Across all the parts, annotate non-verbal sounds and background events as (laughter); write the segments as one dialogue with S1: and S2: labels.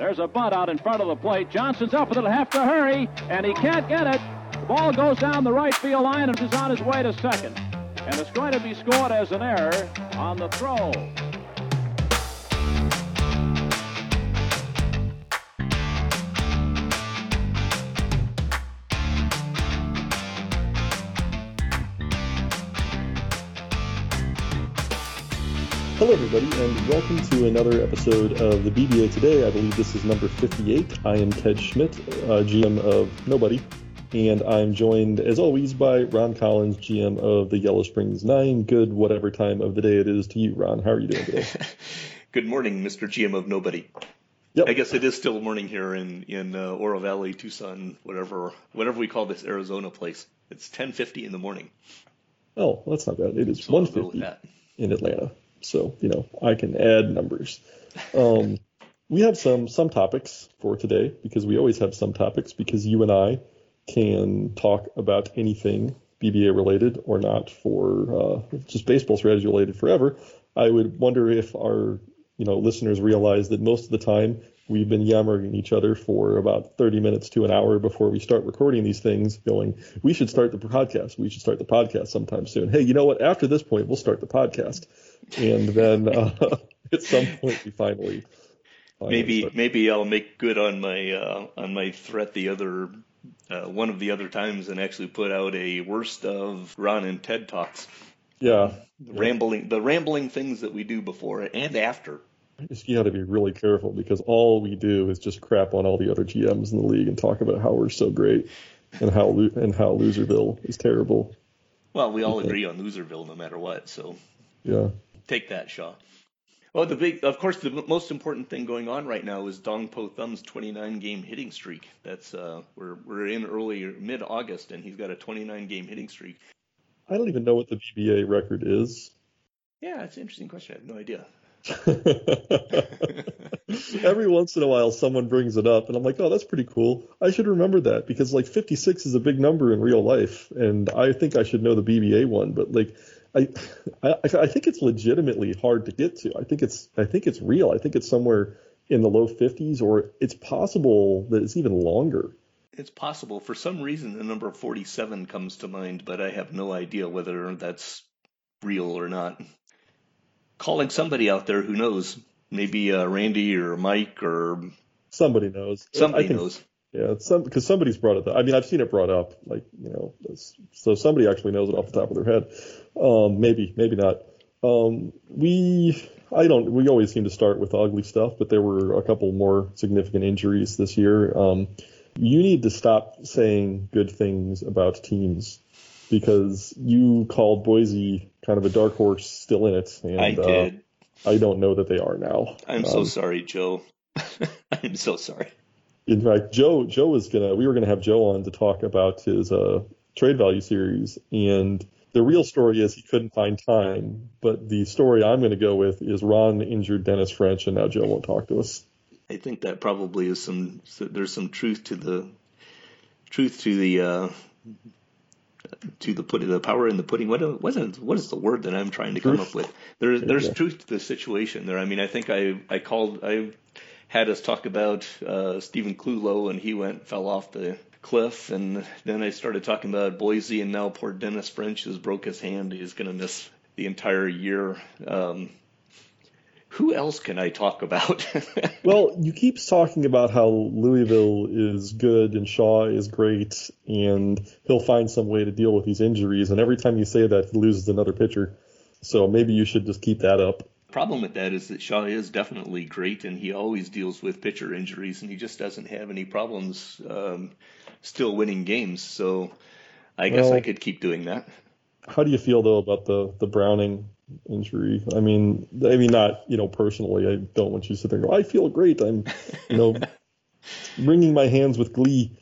S1: There's a bunt out in front of the plate. Johnson's up, but he'll have to hurry, and he can't get it. The ball goes down the right field line and is on his way to second. And it's going to be scored as an error on the throw.
S2: Hello, everybody, and welcome to another episode of the BBA Today. I believe this is number 58. I am Ted Schmidt, uh, GM of Nobody, and I'm joined, as always, by Ron Collins, GM of the Yellow Springs Nine. Good, whatever time of the day it is to you, Ron. How are you doing today? (laughs)
S3: Good morning, Mr. GM of Nobody.
S2: Yep.
S3: I guess it is still morning here in in uh, Oro Valley, Tucson, whatever whatever we call this Arizona place. It's 10:50 in the morning.
S2: Oh, that's not bad. It is
S3: So I'll go with
S2: 150 in Atlanta, so you know I can add numbers. Um, we have some some topics for today because we always have some topics because you and I can talk about anything BBA related or not for uh, just baseball strategy related forever. I would wonder if our you know listeners realize that most of the time we've been yammering each other for about 30 minutes to an hour before we start recording these things going we should start the podcast we should start the podcast sometime soon hey you know what after this point we'll start the podcast and then uh, (laughs) at some point we finally, finally
S3: Maybe
S2: start.
S3: maybe I'll make good on my uh, on my threat the other uh, one of the other times and actually put out a worst of Ron and Ted talks.
S2: yeah
S3: The rambling the rambling things that we do before and after.
S2: you got to be really careful because all we do is just crap on all the other GMs in the league and talk about how we're so great and how and how Loserville is terrible.
S3: Well, we all agree on Loserville no matter what, so
S2: Yeah.
S3: Take that, Shaw. Well, the big, of course, the most important thing going on right now is Dong Po Thumb's 29 game hitting streak. That's uh, we're we're in early mid August, and he's got a 29 game hitting streak.
S2: I don't even know what the BBA record is.
S3: Yeah, it's an interesting question. I have no idea. (laughs)
S2: Every once in a while, someone brings it up, and I'm like, oh, that's pretty cool. I should remember that because like 56 is a big number in real life, and I think I should know the BBA one. But like, I, I, I think it's legitimately hard to get to. I think it's, I think it's real. I think it's somewhere in the low 50s, or it's possible that it's even longer.
S3: It's possible. For some reason, the number 47 comes to mind, but I have no idea whether that's real or not. Calling somebody out there who knows, maybe uh, Randy or Mike or
S2: Somebody knows.
S3: somebody
S2: I think,
S3: knows.
S2: Yeah, it's some because somebody's brought it. Up. I mean, I've seen it brought up, like you know, so somebody actually knows it off the top of their head. Um, maybe, maybe not. Um, we, I don't. We always seem to start with ugly stuff, but there were a couple more significant injuries this year. Um, you need to stop saying good things about teams because you called Boise kind of a dark horse still in it, and
S3: I did.
S2: Uh, I don't know that they are now.
S3: I'm so
S2: Um,
S3: sorry, Joe. (laughs) I'm so sorry.
S2: In fact, Joe Joe was gonna we were gonna have Joe on to talk about his uh, trade value series, and the real story is he couldn't find time. But the story I'm gonna go with is Ron injured Dennis French, and now Joe won't talk to us.
S3: I think that probably is some. There's some truth to the truth to the uh, to the put the power in the pudding. What what is what is the word that I'm trying to come up with? There, there's
S2: go.
S3: truth to the situation there. I mean, I think I I called I had us talk about uh, Stephen Clulow and he went fell off the cliff, and then I started talking about Boise, and now poor Dennis French has broke his hand. He's going to miss the entire year. Um, who else can I talk about? (laughs)
S2: Well, you keep talking about how Louisville is good and Shaw is great, and he'll find some way to deal with these injuries. And every time you say that, he loses another pitcher. So maybe you should just keep that up.
S3: Problem with that is that Shaw is definitely great, and he always deals with pitcher injuries, and he just doesn't have any problems um, still winning games. So I guess
S2: Well-
S3: I could keep doing that.
S2: How do you feel though about the the Browning injury? I mean, I mean not you know personally. I don't want you to sit there and go, I feel great. I'm you know (laughs) wringing my hands with glee.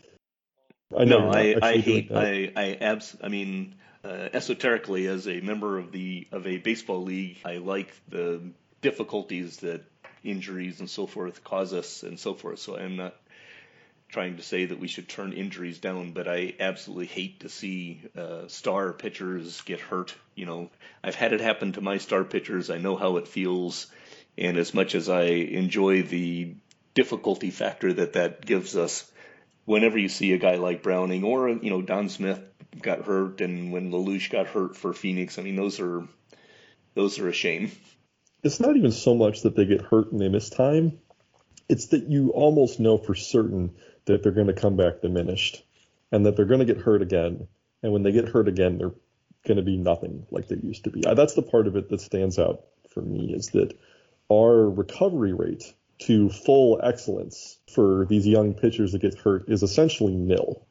S2: I know
S3: no, I, I hate. I I abs I mean uh, esoterically as a member of the of a baseball league, I like the difficulties that injuries and so forth cause us and so forth. So I'm not trying to say that we should turn injuries down, but I absolutely hate to see uh, star pitchers get hurt. You know, I've had it happen to my star pitchers. I know how it feels, and as much as I enjoy the difficulty factor that that gives us whenever you see a guy like Browning or you know Don Smith got hurt and when LaLoosh got hurt for Phoenix. I mean those are those are a shame.
S2: It's not even so much that they get hurt and they miss time. It's that you almost know for certain that they're going to come back diminished and that they're going to get hurt again. And when they get hurt again, they're going to be nothing like they used to be. Uh, that's the part of it that stands out for me is that our recovery rate to full excellence for these young pitchers that get hurt is essentially nil.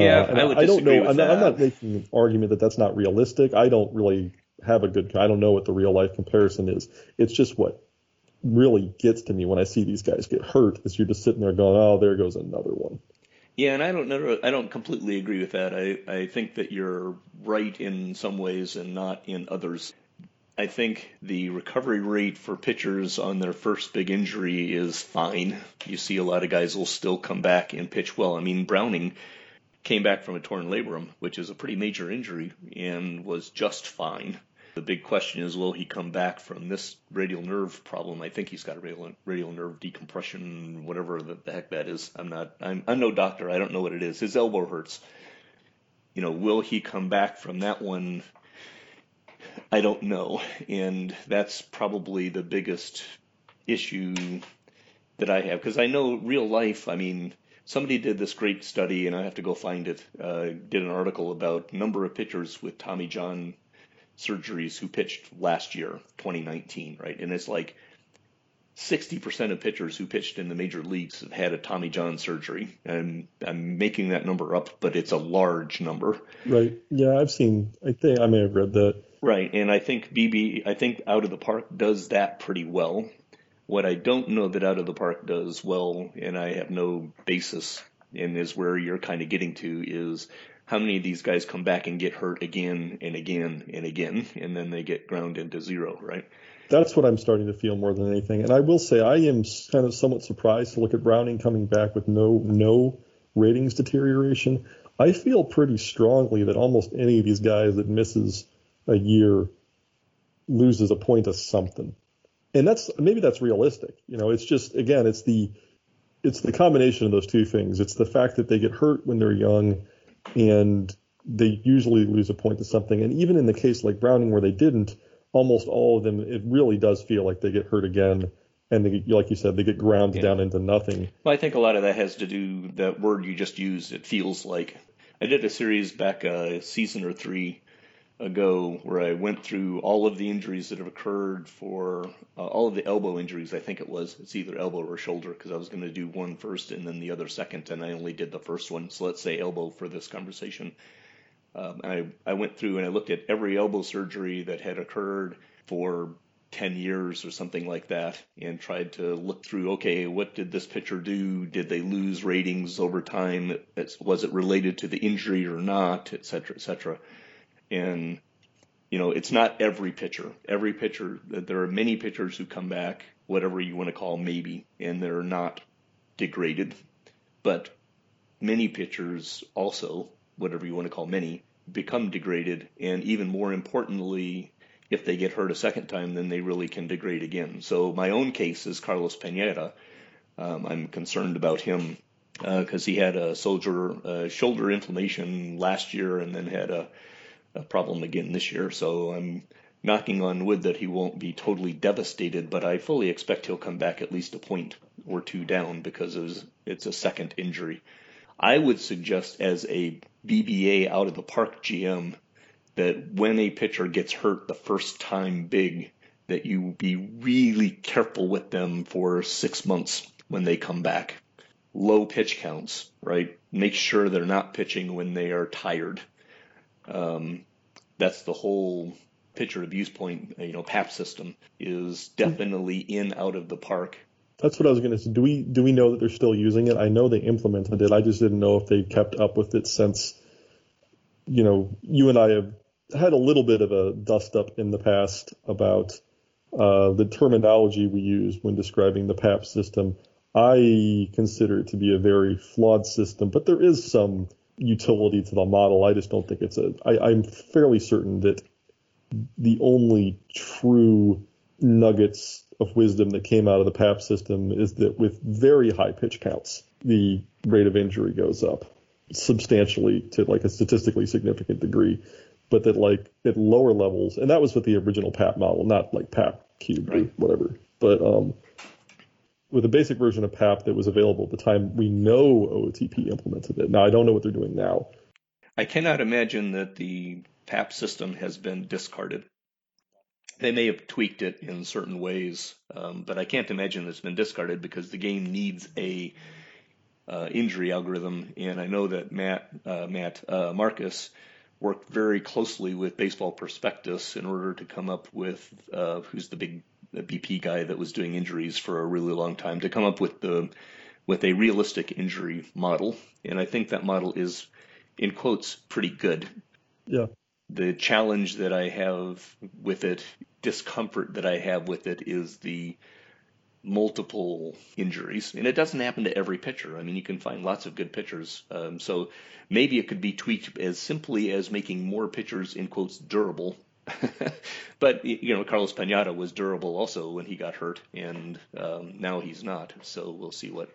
S3: Yeah, uh, I would I
S2: don't know.
S3: I'm not,
S2: I'm, not, making an argument that that's not realistic. I don't really have a good. I don't know what the real life comparison is. It's just what really gets to me when I see these guys get hurt is you're just sitting there going, oh, there goes another one.
S3: Yeah, and I don't know. I don't completely agree with that. I I think that you're right in some ways and not in others. I think the recovery rate for pitchers on their first big injury is fine. You see a lot of guys will still come back and pitch well. I mean, Browning came back from a torn labrum, which is a pretty major injury, and was just fine. The big question is, will he come back from this radial nerve problem? I think he's got a radial, radial nerve decompression, whatever the, the heck that is. I'm not, I'm, I'm no doctor. I don't know what it is. His elbow hurts. You know, will he come back from that one I don't know. And that's probably the biggest issue that I have because I know real life, I mean, somebody did this great study, and I have to go find it. Uh, did an article about number of pitchers with Tommy John surgeries who pitched last year, 2019, right? And it's like 60% of pitchers who pitched in the major leagues have had a Tommy John surgery. And I'm making that number up, but it's a large number.
S2: Right. Yeah, I've seen, I think I may have read that.
S3: Right, and I think BB, I think Out of the Park does that pretty well. What I don't know that Out of the Park does well, and I have no basis and is where you're kind of getting to, is how many of these guys come back and get hurt again and again and again, and then they get ground into zero, right?
S2: That's what I'm starting to feel more than anything. And I will say I am kind of somewhat surprised to look at Browning coming back with no no ratings deterioration. I feel pretty strongly that almost any of these guys that misses a year loses a point of something. And that's maybe that's realistic. You know, it's just again, it's the it's the combination of those two things. It's the fact that they get hurt when they're young and they usually lose a point to something. And even in the case like Browning where they didn't, almost all of them it really does feel like they get hurt again and they, like you said, they get ground yeah. down into nothing.
S3: Well, I think a lot of that has to do that word you just used. It feels like I did a series back a season or three ago where I went through all of the injuries that have occurred for uh, all of the elbow injuries. I think it was it's either elbow or shoulder because I was going to do one first and then the other second, and I only did the first one. So let's say elbow for this conversation. Um, I I went through and I looked at every elbow surgery that had occurred for 10 years or something like that and tried to look through okay what did this pitcher do did they lose ratings over time was it related to the injury or not et cetera et cetera and you know, it's not every pitcher. Every pitcher, there are many pitchers who come back, whatever you want to call maybe, and they're not degraded. But many pitchers also, whatever you want to call many, become degraded. And even more importantly, if they get hurt a second time, then they really can degrade again. So my own case is Carlos Pineda. Um, I'm concerned about him because uh, he had a soldier uh, shoulder inflammation last year and then had a a problem again this year. So I'm knocking on wood that he won't be totally devastated, but I fully expect he'll come back at least a point or two down because it's a second injury. I would suggest as a BBA out of the park GM that when a pitcher gets hurt the first time big, that you be really careful with them for six months when they come back. Low pitch counts, right? Make sure they're not pitching when they are tired um, that's the whole pitcher abuse point, you know, PAP system is definitely in out of the park.
S2: That's what I was going to say. Do we do we know that they're still using it? I know they implemented it. I just didn't know if they kept up with it since. You know, you and I have had a little bit of a dust up in the past about uh, the terminology we use when describing the PAP system. I consider it to be a very flawed system, but there is some utility to the model. I just don't think it's a. I, I'm fairly certain that the only true nuggets of wisdom that came out of the PAP system is that with very high pitch counts, the rate of injury goes up substantially to like a statistically significant degree. But that like at lower levels, and that was with the original PAP model, not like PAP cube right. or whatever. But um, with the basic version of PAP that was available at the time, we know OOTP implemented it. Now I don't know what they're doing now.
S3: I cannot imagine that the PAP system has been discarded. They may have tweaked it in certain ways, um, but I can't imagine it's been discarded because the game needs a uh, injury algorithm, and I know that Matt uh, Matt uh, Markus worked very closely with Baseball Prospectus in order to come up with uh, who's the big BP guy that was doing injuries for a really long time to come up with the with a realistic injury model, and I think that model is in quotes pretty good.
S2: Yeah.
S3: The challenge that I have with it, discomfort that I have with it, is the multiple injuries, and it doesn't happen to every pitcher. I mean, you can find lots of good pitchers. Um, so maybe it could be tweaked as simply as making more pitchers in quotes durable. (laughs) but you know, Carlos Pineda was durable also when he got hurt, and um, now he's not. So we'll see what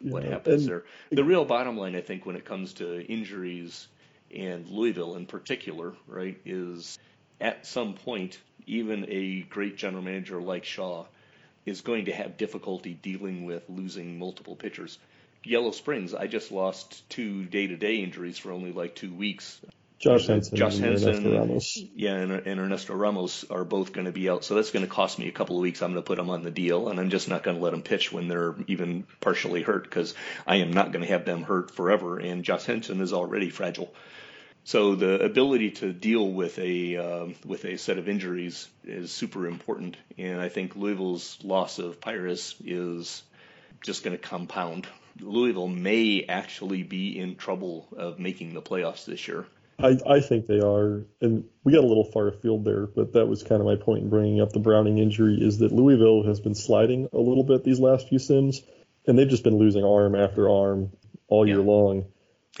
S3: what yeah, happens there. The real bottom line, I think, when it comes to injuries and Louisville in particular, right, is at some point, even a great general manager like Shaw is going to have difficulty dealing with losing multiple pitchers. Yellow Springs, I just lost two day-to-day injuries for only like two weeks.
S2: Josh Henson,
S3: Josh Henson, yeah, and, and, Ernesto Ramos are both going to be out, so that's going to cost me a couple of weeks. I'm going to put them on the deal, and I'm just not going to let them pitch when they're even partially hurt because I am not going to have them hurt forever. And Josh Henson is already fragile. So the ability to deal with a um, with a set of injuries is super important, and I think Louisville's loss of Pires is just going to compound. Louisville may actually be in trouble of making the playoffs this year.
S2: I, I think they are, and we got a little far afield there, but that was kind of my point in bringing up the Browning injury is that Louisville has been sliding a little bit these last few sims, and they've just been losing arm after arm all yeah. year long.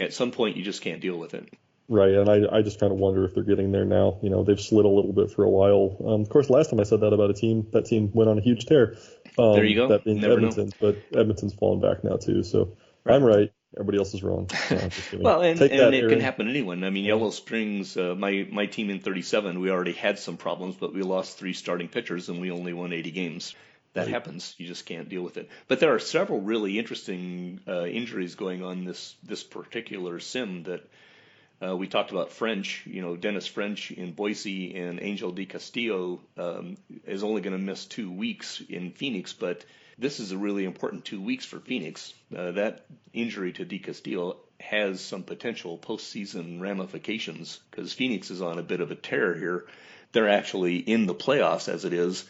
S3: At some point, you just can't deal with it.
S2: Right, and I, I just kind of wonder if they're getting there now. You know, they've slid a little bit for a while. Um, of course, last time I said that about a team, that team went on a huge tear.
S3: Um, there you go.
S2: That being Never Edmonton, know. but Edmonton's fallen back now too. So right. I'm right. Everybody else is wrong. (laughs)
S3: So well, and, and that, it Aaron. can happen to anyone. I mean, Yellow Springs, uh, my my team in 37, we already had some problems, but we lost three starting pitchers and we only won 80 games. That right. happens. You just can't deal with it. But there are several really interesting uh, injuries going on this this particular sim that uh, we talked about French, you know, Dennis French in Boise and Angel Di Castillo um, is only going to miss two weeks in Phoenix, but this is a really important two weeks for Phoenix. Uh, that injury to Di Castillo has some potential postseason ramifications because Phoenix is on a bit of a tear here. They're actually in the playoffs as it is.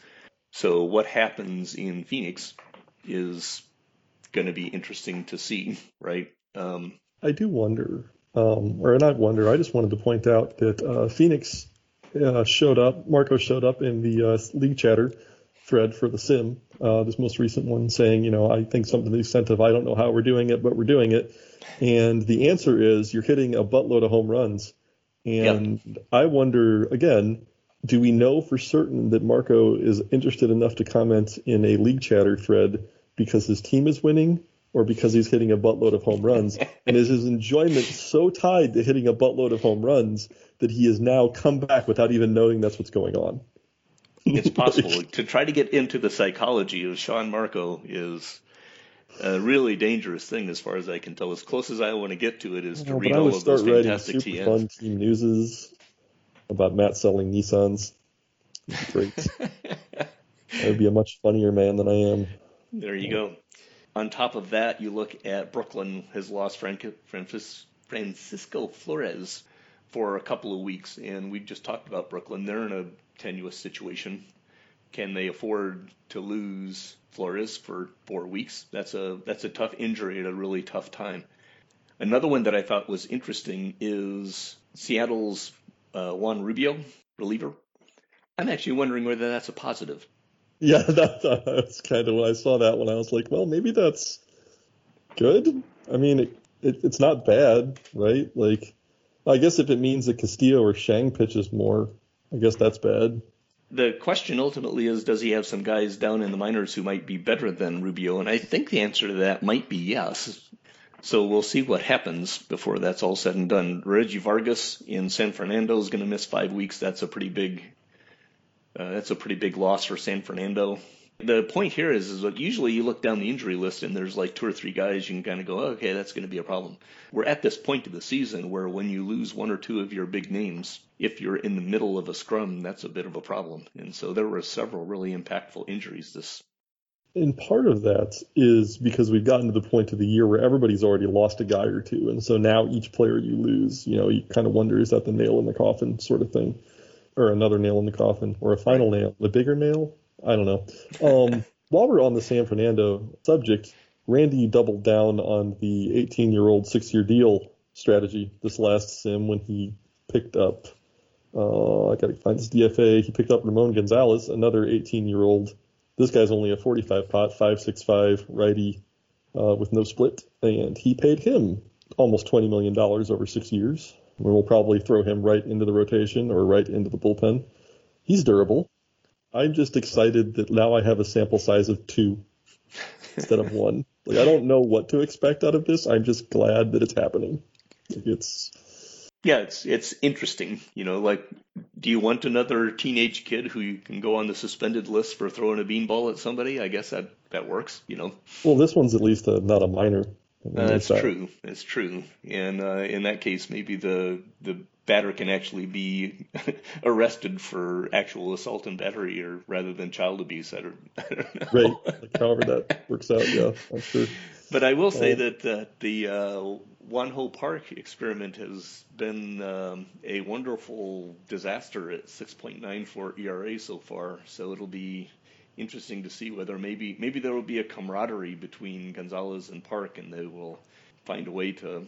S3: So what happens in Phoenix is going to be interesting to see, (laughs) right? Um,
S2: I do wonder um, or not wonder. I just wanted to point out that uh, Phoenix uh, showed up. Marco showed up in the uh, league chatter thread for the sim, uh, this most recent one, saying, you know, I think something to the extent of I don't know how we're doing it, but we're doing it. And the answer is you're hitting a buttload of home runs. And yep. I wonder again, do we know for certain that Marco is interested enough to comment in a league chatter thread because his team is winning? or because he's hitting a buttload of home runs. (laughs) and is his enjoyment so tied to hitting a buttload of home runs that he has now come back without even knowing that's what's going on?
S3: It's (laughs) possible. to try to get into the psychology of Sean Marco is a really dangerous thing as far as I can tell. As close as I want to get to it is to read all of those fantastic
S2: super TNs. fun team newses about Matt selling Nissans. Great. (laughs) I would be a much funnier man than I am.
S3: There you go. On top of that, you look at Brooklyn has lost Francisco Flores for a couple of weeks, and we just talked about Brooklyn. They're in a tenuous situation. Can they afford to lose Flores for four weeks? That's a that's a tough injury at a really tough time. Another one that I thought was interesting is Seattle's uh, Juan Rubio reliever. I'm actually wondering whether that's a positive.
S2: Yeah, (laughs) that, that's kind of when I saw that when I was like, well, maybe that's good. I mean, it, it, it's not bad, right? Like, I guess if it means that Castillo or Shang pitches more, I guess that's bad.
S3: the question ultimately is does he have some guys down in the minors who might be better than Rubio? And I think the answer to that might be yes. So we'll see what happens before that's all said and done. Reggie Vargas in San Fernando is going to miss five weeks. That's a pretty big. Uh, that's a pretty big loss for San Fernando. The point here is, is that usually you look down the injury list and there's like two or three guys you can kind of go, oh, okay, that's going to be a problem. We're at this point of the season where when you lose one or two of your big names, if you're in the middle of a scrum, that's a bit of a problem. And so there were several really impactful injuries this
S2: and part of that is because we've gotten to the point of the year where everybody's already lost a guy or two. And so now each player you lose, you know, you kind of wonder is that the nail in the coffin sort of thing, or another nail in the coffin, or a final nail, the bigger nail? I don't know. Um, while we're on the San Fernando subject, Randy doubled down on the 18 year old six year deal strategy this last sim when he picked up, uh, I got to find this DFA, he picked up Ramon Gonzalez, another 18 year old this guy's only a 45 pot, 565 righty uh, with no split, and he paid him almost $20 million over six years. We'll probably throw him right into the rotation or right into the bullpen. He's durable. I'm just excited that now I have a sample size of two instead of one. (laughs) Like I don't know what to expect out of this. I'm just glad that it's happening. It's
S3: yeah, it's it's interesting. You know, like, do you want another teenage kid who you can go on the suspended list for throwing a beanball at somebody? I guess that that works. You know.
S2: Well, this one's at least a, not a minor.
S3: Uh, that's true. That's true. And uh, in that case, maybe the the batter can actually be (laughs) arrested for actual assault and battery, or rather than child abuse. I don't, (laughs) I don't know.
S2: Right. Like however that works out. Yeah, that's true.
S3: But I will say uh, that uh, the uh, Won-Ho Park experiment has been um, a wonderful disaster at 6.94 ERA so far. So it'll be interesting to see whether maybe maybe there will be a camaraderie between Gonzalez and Park, and they will find a way to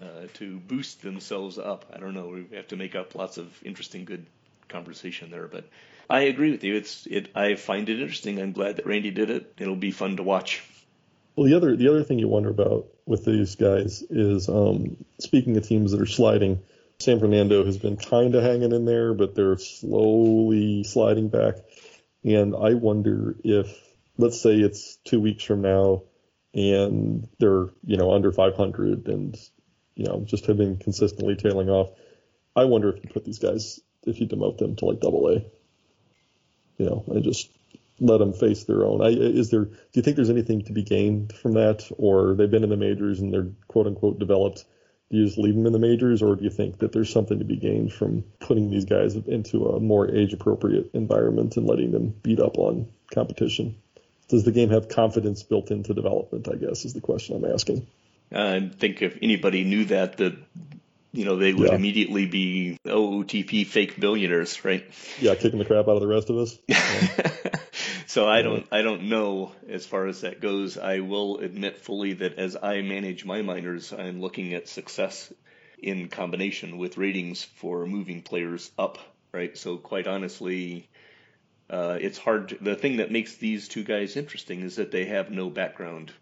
S3: uh, to boost themselves up. I don't know. We have to make up lots of interesting, good conversation there, but I agree with you. It's it. I find it interesting. I'm glad that Randy did it. It'll be fun to watch.
S2: Well, the other the other thing you wonder about with these guys is um, speaking of teams that are sliding. San Fernando has been kind of hanging in there, but they're slowly sliding back. And I wonder if, let's say it's two weeks from now, and they're you know under 500 and you know just have been consistently tailing off. I wonder if you put these guys if you demote them to like double A, you know, and just let them face their own. I, is there? Do you think there's anything to be gained from that, or they've been in the majors and they're quote unquote developed? Do you just leave them in the majors, or do you think that there's something to be gained from putting these guys into a more age appropriate environment and letting them beat up on competition? Does the game have confidence built into development? I guess is the question I'm asking.
S3: Uh, I think if anybody knew that, that you know, they would yeah. immediately be oh, OOTP fake billionaires, right?
S2: Yeah, kicking the crap out of the rest of us. (laughs) Yeah.
S3: So I don't, I don't know as far as that goes. I will admit fully that as I manage my minors, I'm looking at success in combination with ratings for moving players up, right? So quite honestly, uh, it's hard. To, the thing that makes these two guys interesting is that they have no background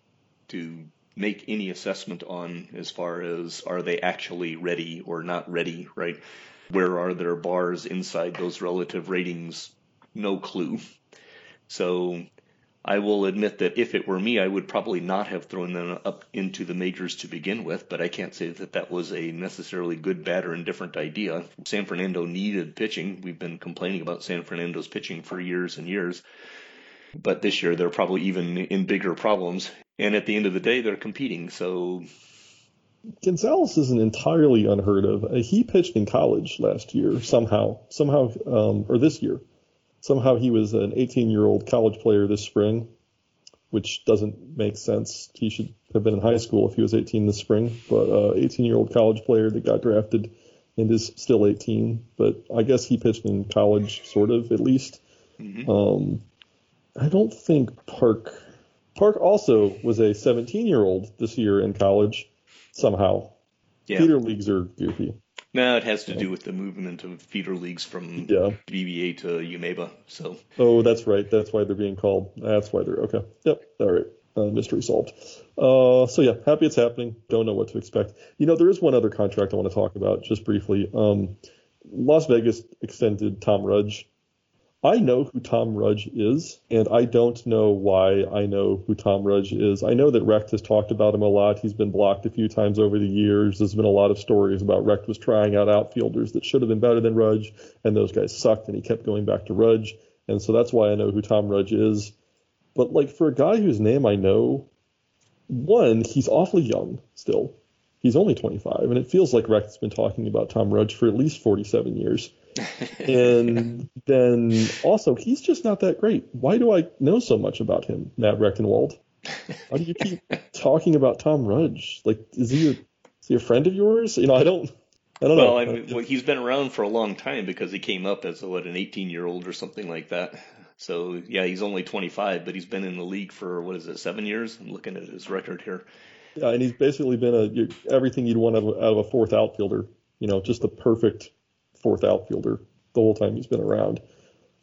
S3: to make any assessment on as far as are they actually ready or not ready, right? Where are their bars inside those relative ratings? No clue. So I will admit that if it were me, I would probably not have thrown them up into the majors to begin with, but I can't say that that was a necessarily good, bad, or indifferent idea. San Fernando needed pitching. We've been complaining about San Fernando's pitching for years and years. But this year they're probably even in bigger problems and at the end of the day, they're competing. So
S2: Gonzalez isn't entirely unheard of. Uh, he pitched in college last year somehow, somehow, um, or this year. Somehow he was an 18 year old college player this spring, which doesn't make sense. He should have been in high school if he was 18 this spring, but uh, 18 year old college player that got drafted and is still 18. But I guess he pitched in college, sort of at least. Mm-hmm. Um, I don't think Park Park also was a 17 year old this year in college somehow. Yeah. Leagues are goofy.
S3: No, it has to do with the movement of feeder leagues from yeah. BBA to UMEBA. So.
S2: Oh, that's right. That's why they're being called. That's why they're okay. Yep. All right. Uh, mystery solved. Uh, so yeah, happy it's happening. Don't know what to expect. You know, there is one other contract I want to talk about just briefly. Um, Las Vegas extended Tom Rudge I know who Tom Rudge is, and I don't know why I know who Tom Rudge is. I know that Recht has talked about him a lot. He's been blocked a few times over the years. There's been a lot of stories about Recht was trying out outfielders that should have been better than Rudge, and those guys sucked, and he kept going back to Rudge. And so that's why I know who Tom Rudge is. But like for a guy whose name I know, one, he's awfully young still. He's only 25, and it feels like Recht's been talking about Tom Rudge for at least 47 years and (laughs) then also, he's just not that great. Why do I know so much about him, Matt Rechtenwald? Why do you keep (laughs) talking about Tom Rudge? Like, is he a, is he a friend of yours? You know, I don't. I don't
S3: well,
S2: know.
S3: I mean, well, he's been around for a long time because he came up as what an 18 year old or something like that. So yeah, he's only 25, but he's been in the league for what is it, seven years? I'm looking at his record here.
S2: Yeah, and he's basically been a everything you'd want out of, out of a fourth outfielder. You know, just the perfect fourth outfielder the whole time he's been around.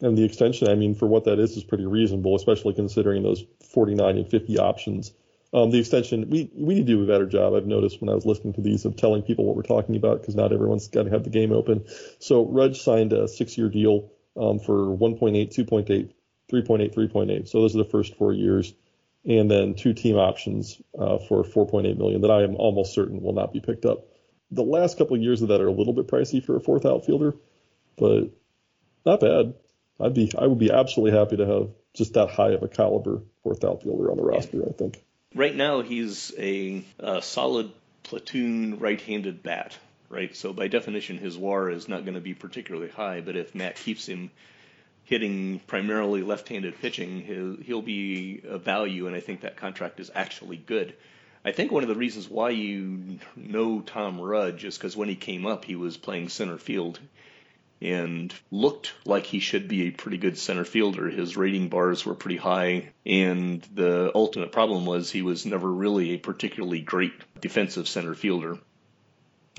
S2: And the extension, I mean, for what that is, is pretty reasonable, especially considering those 49 and 50 options. Um, the extension, we, we need to do a better job. I've noticed when I was listening to these of telling people what we're talking about because not everyone's got to have the game open. So Rudge signed a six year deal um, for 1.8, 2.8, 3.8, 3.8. So those are the first four years. And then two team options uh, for 4.8 million that I am almost certain will not be picked up the last couple of years of that are a little bit pricey for a fourth outfielder, but not bad. I'd be I would be absolutely happy to have just that high of a caliber fourth outfielder on the roster. I think.
S3: Right now, he's a, a solid platoon right-handed bat. Right, so by definition, his WAR is not going to be particularly high. But if Matt keeps him hitting primarily left-handed pitching, he'll, he'll be a value, and I think that contract is actually good. I think one of the reasons why you know Tom Rudge is because when he came up, he was playing center field and looked like he should be a pretty good center fielder. His rating bars were pretty high, and the ultimate problem was he was never really a particularly great defensive center fielder.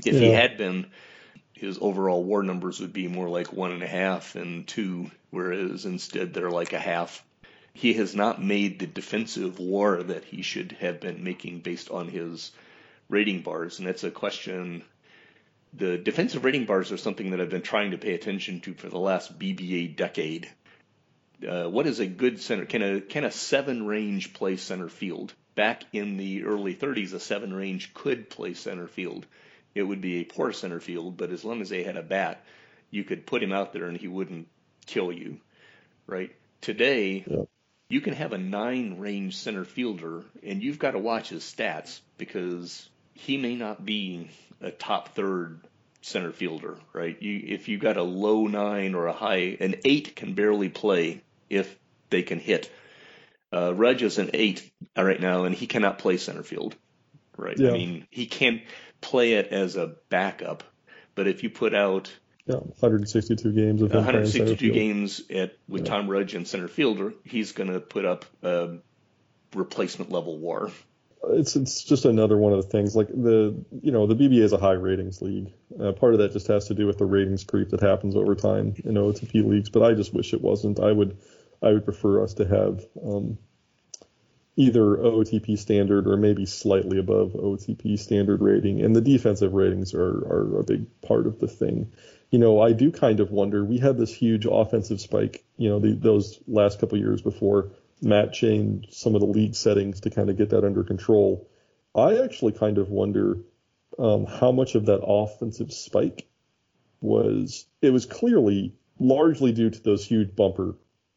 S3: If yeah. he had been, his overall WAR numbers would be more like one and a half and two, whereas instead they're like a half he has not made the defensive WAR that he should have been making based on his rating bars. And that's a question. The defensive rating bars are something that I've been trying to pay attention to for the last BBA decade. Uh, what is a good center? Can a can a seven range play center field? Back in the early 30s, a seven range could play center field. It would be a poor center field, but as long as they had a bat, you could put him out there and he wouldn't kill you, right? Today, yep you can have a nine range center fielder and you've got to watch his stats because he may not be a top third center fielder, right? You, if you got a low nine or a high, an eight can barely play if they can hit. Uh, Rudge is an eight right now, and he cannot play center field, right? Yeah. I mean, he can play it as a backup, but if you put out
S2: yeah, 162 games of
S3: 162 games at with yeah. Tom Rudge in center fielder. He's going to put up a replacement level WAR.
S2: It's it's just another one of the things like the you know the BBA is a high ratings league. Uh, part of that just has to do with the ratings creep that happens over time in OTP leagues. But I just wish it wasn't. I would I would prefer us to have um, either OTP standard or maybe slightly above OTP standard rating. And the defensive ratings are, are a big part of the thing you know, I do kind of wonder. We had this huge offensive spike, you know, the, those last couple years before Matt changed some of the league settings to kind of get that under control. I actually kind of wonder um, how much of that offensive spike was. It was clearly largely due to those huge bumper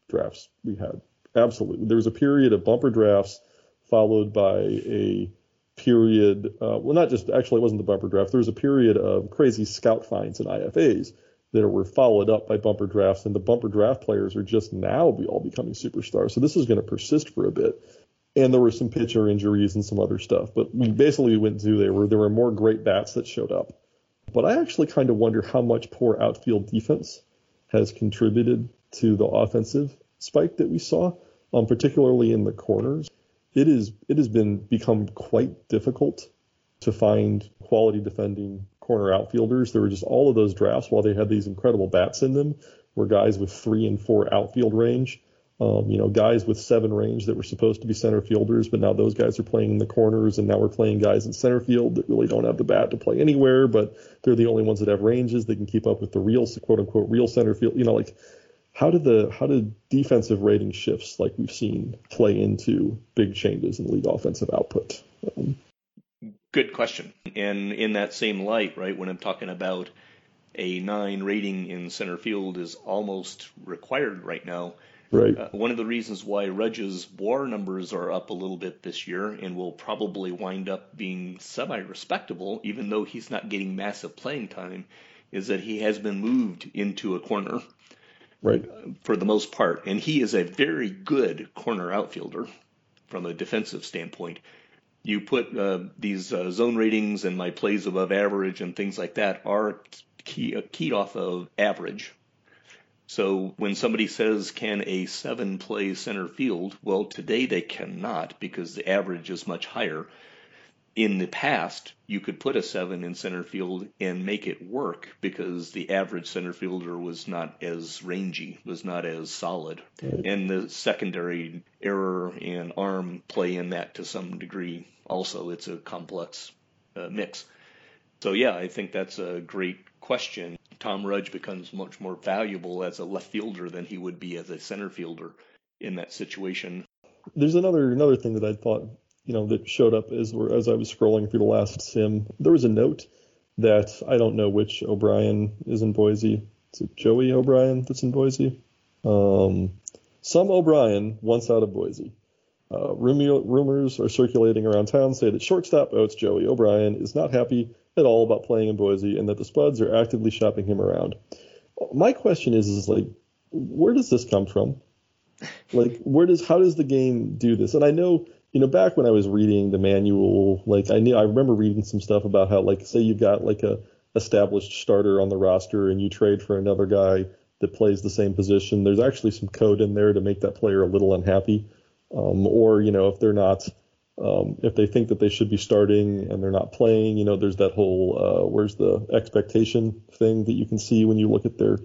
S2: drafts we had. Absolutely, there was a period of bumper drafts followed by a period, uh, well, not just actually, it wasn't the bumper draft. There was a period of crazy scout finds and IFAs that were followed up by bumper drafts, and the bumper draft players are just now be all becoming superstars. So this is going to persist for a bit. And there were some pitcher injuries and some other stuff, but we basically went through there were there were more great bats that showed up. But I actually kind of wonder how much poor outfield defense has contributed to the offensive spike that we saw, um, particularly in the corners it is it has been become quite difficult to find quality defending corner outfielders. There were just all of those drafts while they had these incredible bats in them were guys with three and four outfield range. Um, you know, guys with seven range that were supposed to be center fielders, but now those guys are playing in the corners, and now we're playing guys in center field that really don't have the bat to play anywhere, but they're the only ones that have ranges. They can keep up with the real, quote unquote, real center field. You know, like how did the how did defensive rating shifts like we've seen play into big changes in league offensive output? Um,
S3: Good question. And in that same light, right, when I'm talking about a nine rating in center field is almost required right now.
S2: Right.
S3: Uh, one of the reasons why Rudge's WAR numbers are up a little bit this year and will probably wind up being semi-respectable, even though he's not getting massive playing time, is that he has been moved into a corner.
S2: Right.
S3: For the most part, and he is a very good corner outfielder from a defensive standpoint you put uh, these uh, zone ratings and my plays above average and things like that are key, keyed off of average. So when somebody says, can a seven play center field? Well, today they cannot because the average is much higher. In the past, you could put a seven in center field and make it work because the average center fielder was not as rangy, was not as solid. And the secondary error and arm play in that to some degree also. It's a complex uh, mix. So, yeah, I think that's a great question. Tom Rudge becomes much more valuable as a left fielder than he would be as a center fielder in that situation.
S2: There's another another thing that I thought you know that showed up as as I was scrolling through the last sim. There was a note that I don't know which O'Brien is in Boise. Is it Joey O'Brien that's in Boise? Um, some O'Brien once out of Boise. Uh, rumors are circulating around town say that shortstop Oates Joey O'Brien is not happy at all about playing in Boise and that the Spuds are actively shopping him around. My question is, is like, where does this come from? Like, where does how does the game do this? And I know, you know, back when I was reading the manual, like I knew I remember reading some stuff about how, like, say you've got like a established starter on the roster and you trade for another guy that plays the same position. There's actually some code in there to make that player a little unhappy um, or you know if they're not um, if they think that they should be starting and they're not playing, you know, there's that whole uh, where's the expectation thing that you can see when you look at their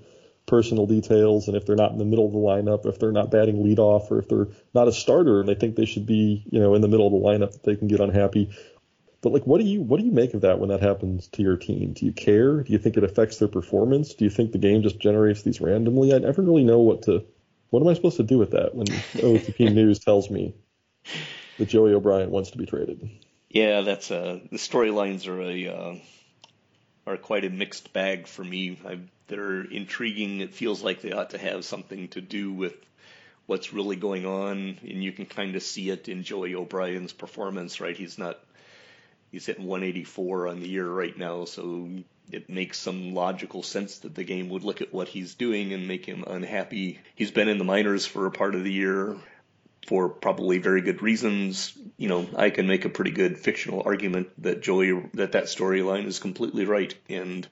S2: personal details and if they're not in the middle of the lineup, if they're not batting leadoff, or if they're not a starter and they think they should be, you know, in the middle of the lineup, that they can get unhappy. But like, what do you what do you make of that when that happens to your team? Do you care? Do you think it affects their performance? Do you think the game just generates these randomly? I never really know what to what am I supposed to do with that when OTP (laughs) News tells me that Joey O'Brien wants to be traded?
S3: Yeah, that's uh, the storylines are a uh, are quite a mixed bag for me. I, they're intriguing. It feels like they ought to have something to do with what's really going on, and you can kind of see it in Joey O'Brien's performance. Right, he's not he's hitting 184 on the year right now, so it makes some logical sense that the game would look at what he's doing and make him unhappy. He's been in the minors for a part of the year for probably very good reasons. You know, I can make a pretty good fictional argument that Joey that that storyline is completely right and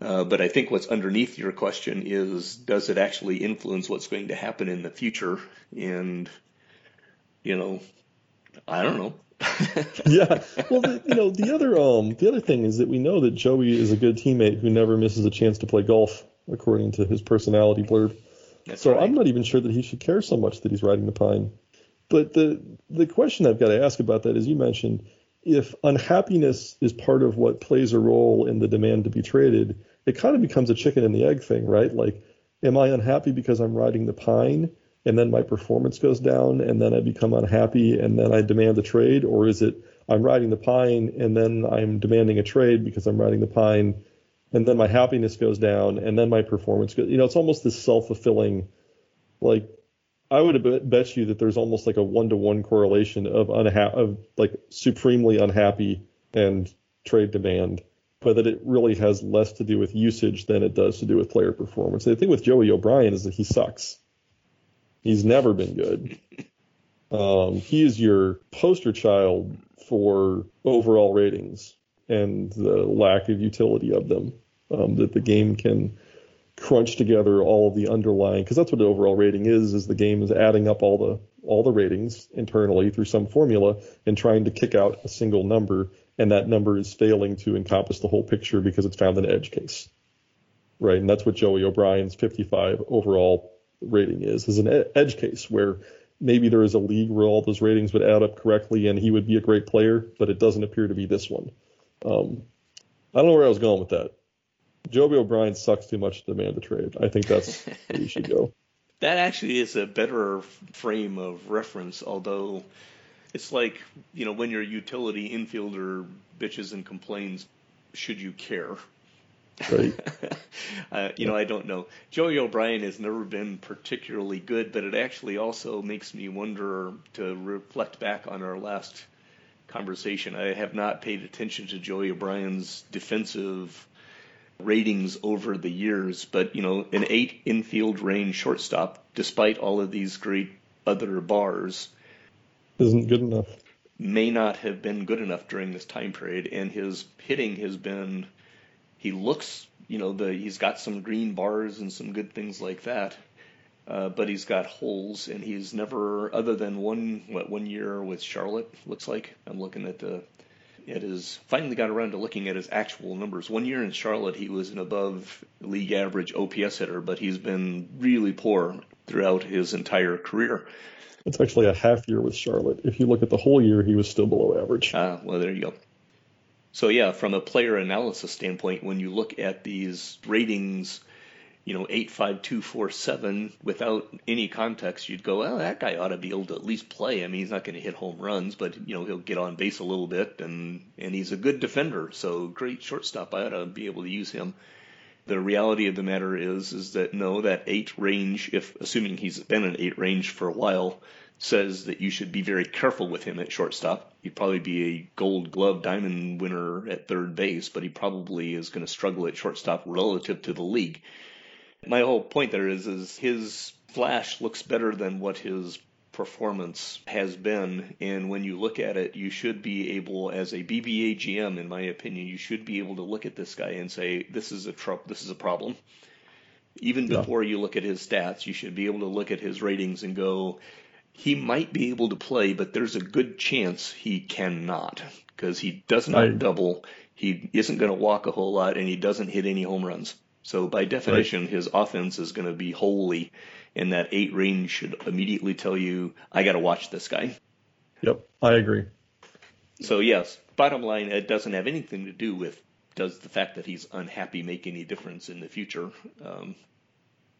S3: uh, but I think what's underneath your question is does it actually influence what's going to happen in the future? And, you know, I don't know. (laughs)
S2: yeah. Well, the, you know, the other um the other thing is that we know that Joey is a good teammate who never misses a chance to play golf, according to his personality blurb.
S3: That's
S2: so
S3: right.
S2: I'm not even sure that he should care so much that he's riding the pine. But the the question I've got to ask about that is you mentioned if unhappiness is part of what plays a role in the demand to be traded, it kind of becomes a chicken and the egg thing, right? Like, am I unhappy because I'm riding the pine? and then my performance goes down and then I become unhappy and then I demand a trade? Or is it I'm riding the pine and then I'm demanding a trade because I'm riding the pine and then my happiness goes down and then my performance goes, you know, it's almost this self fulfilling, like, I would bet you that there's almost like a one to one correlation of unha- of like supremely unhappy and trade demand, but that it really has less to do with usage than it does to do with player performance. The thing with Joey O'Brien is that he sucks. He's never been good. (laughs) Um, he is your poster child for overall ratings and the lack of utility of them. Um, that the game can crunch together all of the underlying, because that's what the overall rating is. Is the game is adding up all the all the ratings internally through some formula and trying to kick out a single number, and that number is failing to encompass the whole picture because it's found an edge case, right? And that's what Joey O'Brien's 55 overall rating is, is an edge case where maybe there is a league where all those ratings would add up correctly and he would be a great player, but it doesn't appear to be this one. Um, I don't know where I was going with that. Joey O'Brien sucks too much to demand a trade. I think that's where you should go. (laughs)
S3: That actually is a better frame of reference, although it's like, you know, when your utility infielder bitches and complains, should you care?
S2: Right. (laughs)
S3: uh, you know, I don't know. Joey O'Brien has never been particularly good, but it actually also makes me wonder to reflect back on our last conversation. I have not paid attention to Joey O'Brien's defensive ratings over the years, but you know, an eight infield range shortstop, despite all of these great other bars,
S2: isn't good enough.
S3: May not have been good enough during this time period, and his hitting has been. He looks, you know, the he's got some green bars and some good things like that, uh, but he's got holes, and he's never, other than one what one year with Charlotte, looks like I'm looking at the at his finally got around to looking at his actual numbers. One year in Charlotte, he was an above league average OPS hitter, but he's been really poor throughout his entire career.
S2: It's actually a half year with Charlotte. If you look at the whole year, he was still below average.
S3: Ah, well, there you go. So yeah, from a player analysis standpoint, when you look at these ratings you know, eight five two four seven without any context, you'd go, well, that guy ought to be able to at least play. I mean, he's not going to hit home runs, but you know, he'll get on base a little bit, and and he's a good defender, so great shortstop. I ought to be able to use him. The reality of the matter is, is that no, that eight range, if assuming he's been an eight range for a while, says that you should be very careful with him at shortstop. He'd probably be a Gold Glove Diamond winner at third base, but he probably is going to struggle at shortstop relative to the league my whole point there is is his flash looks better than what his performance has been. And when you look at it you should be able as a BBA GM in my opinion you should be able to look at this guy and say this is a this is a problem. Even yeah. before you look at his stats you should be able to look at his ratings and go he might be able to play but there's a good chance he cannot. Because he does not I, double. He isn't going to walk a whole lot and he doesn't hit any home runs so by definition, right. his offense is going to be holy, and that eight range should immediately tell you, I got to watch this guy.
S2: Yep, I agree.
S3: So yes, bottom line, it doesn't have anything to do with does the fact that he's unhappy make any difference in the future. Um,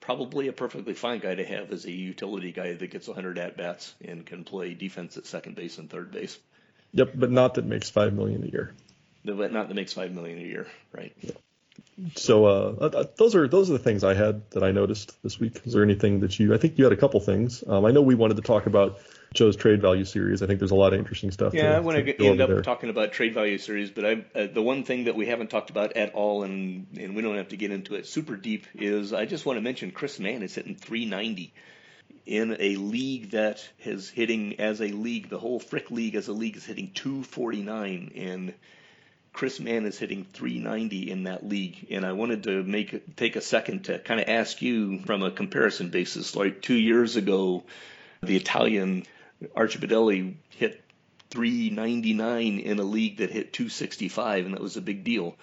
S3: probably a perfectly fine guy to have as a utility guy that gets 100 at bats and can play defense at second base and third base.
S2: Yep, but not that makes five million a year.
S3: But not that makes five million a year, right?
S2: Yep so uh, those are those are the things I had that I noticed this week. Is there anything that you? I think you had a couple things. Um, I know we wanted to talk about Joe's trade value series. I think there's a lot of interesting stuff.
S3: Yeah,
S2: to,
S3: I want to end up there. talking about trade value series, but I, uh, the one thing that we haven't talked about at all, and and we don't have to get into it super deep, is I just want to mention Chris Mann is hitting 390 in a league that is hitting as a league, the whole Frick league as a league is hitting 249 and Chris Mann is hitting 390 in that league, and I wanted to make take a second to kind of ask you from a comparison basis. Like two years ago, the Italian Arcibidelli hit 399 in a league that hit 265, and that was a big deal.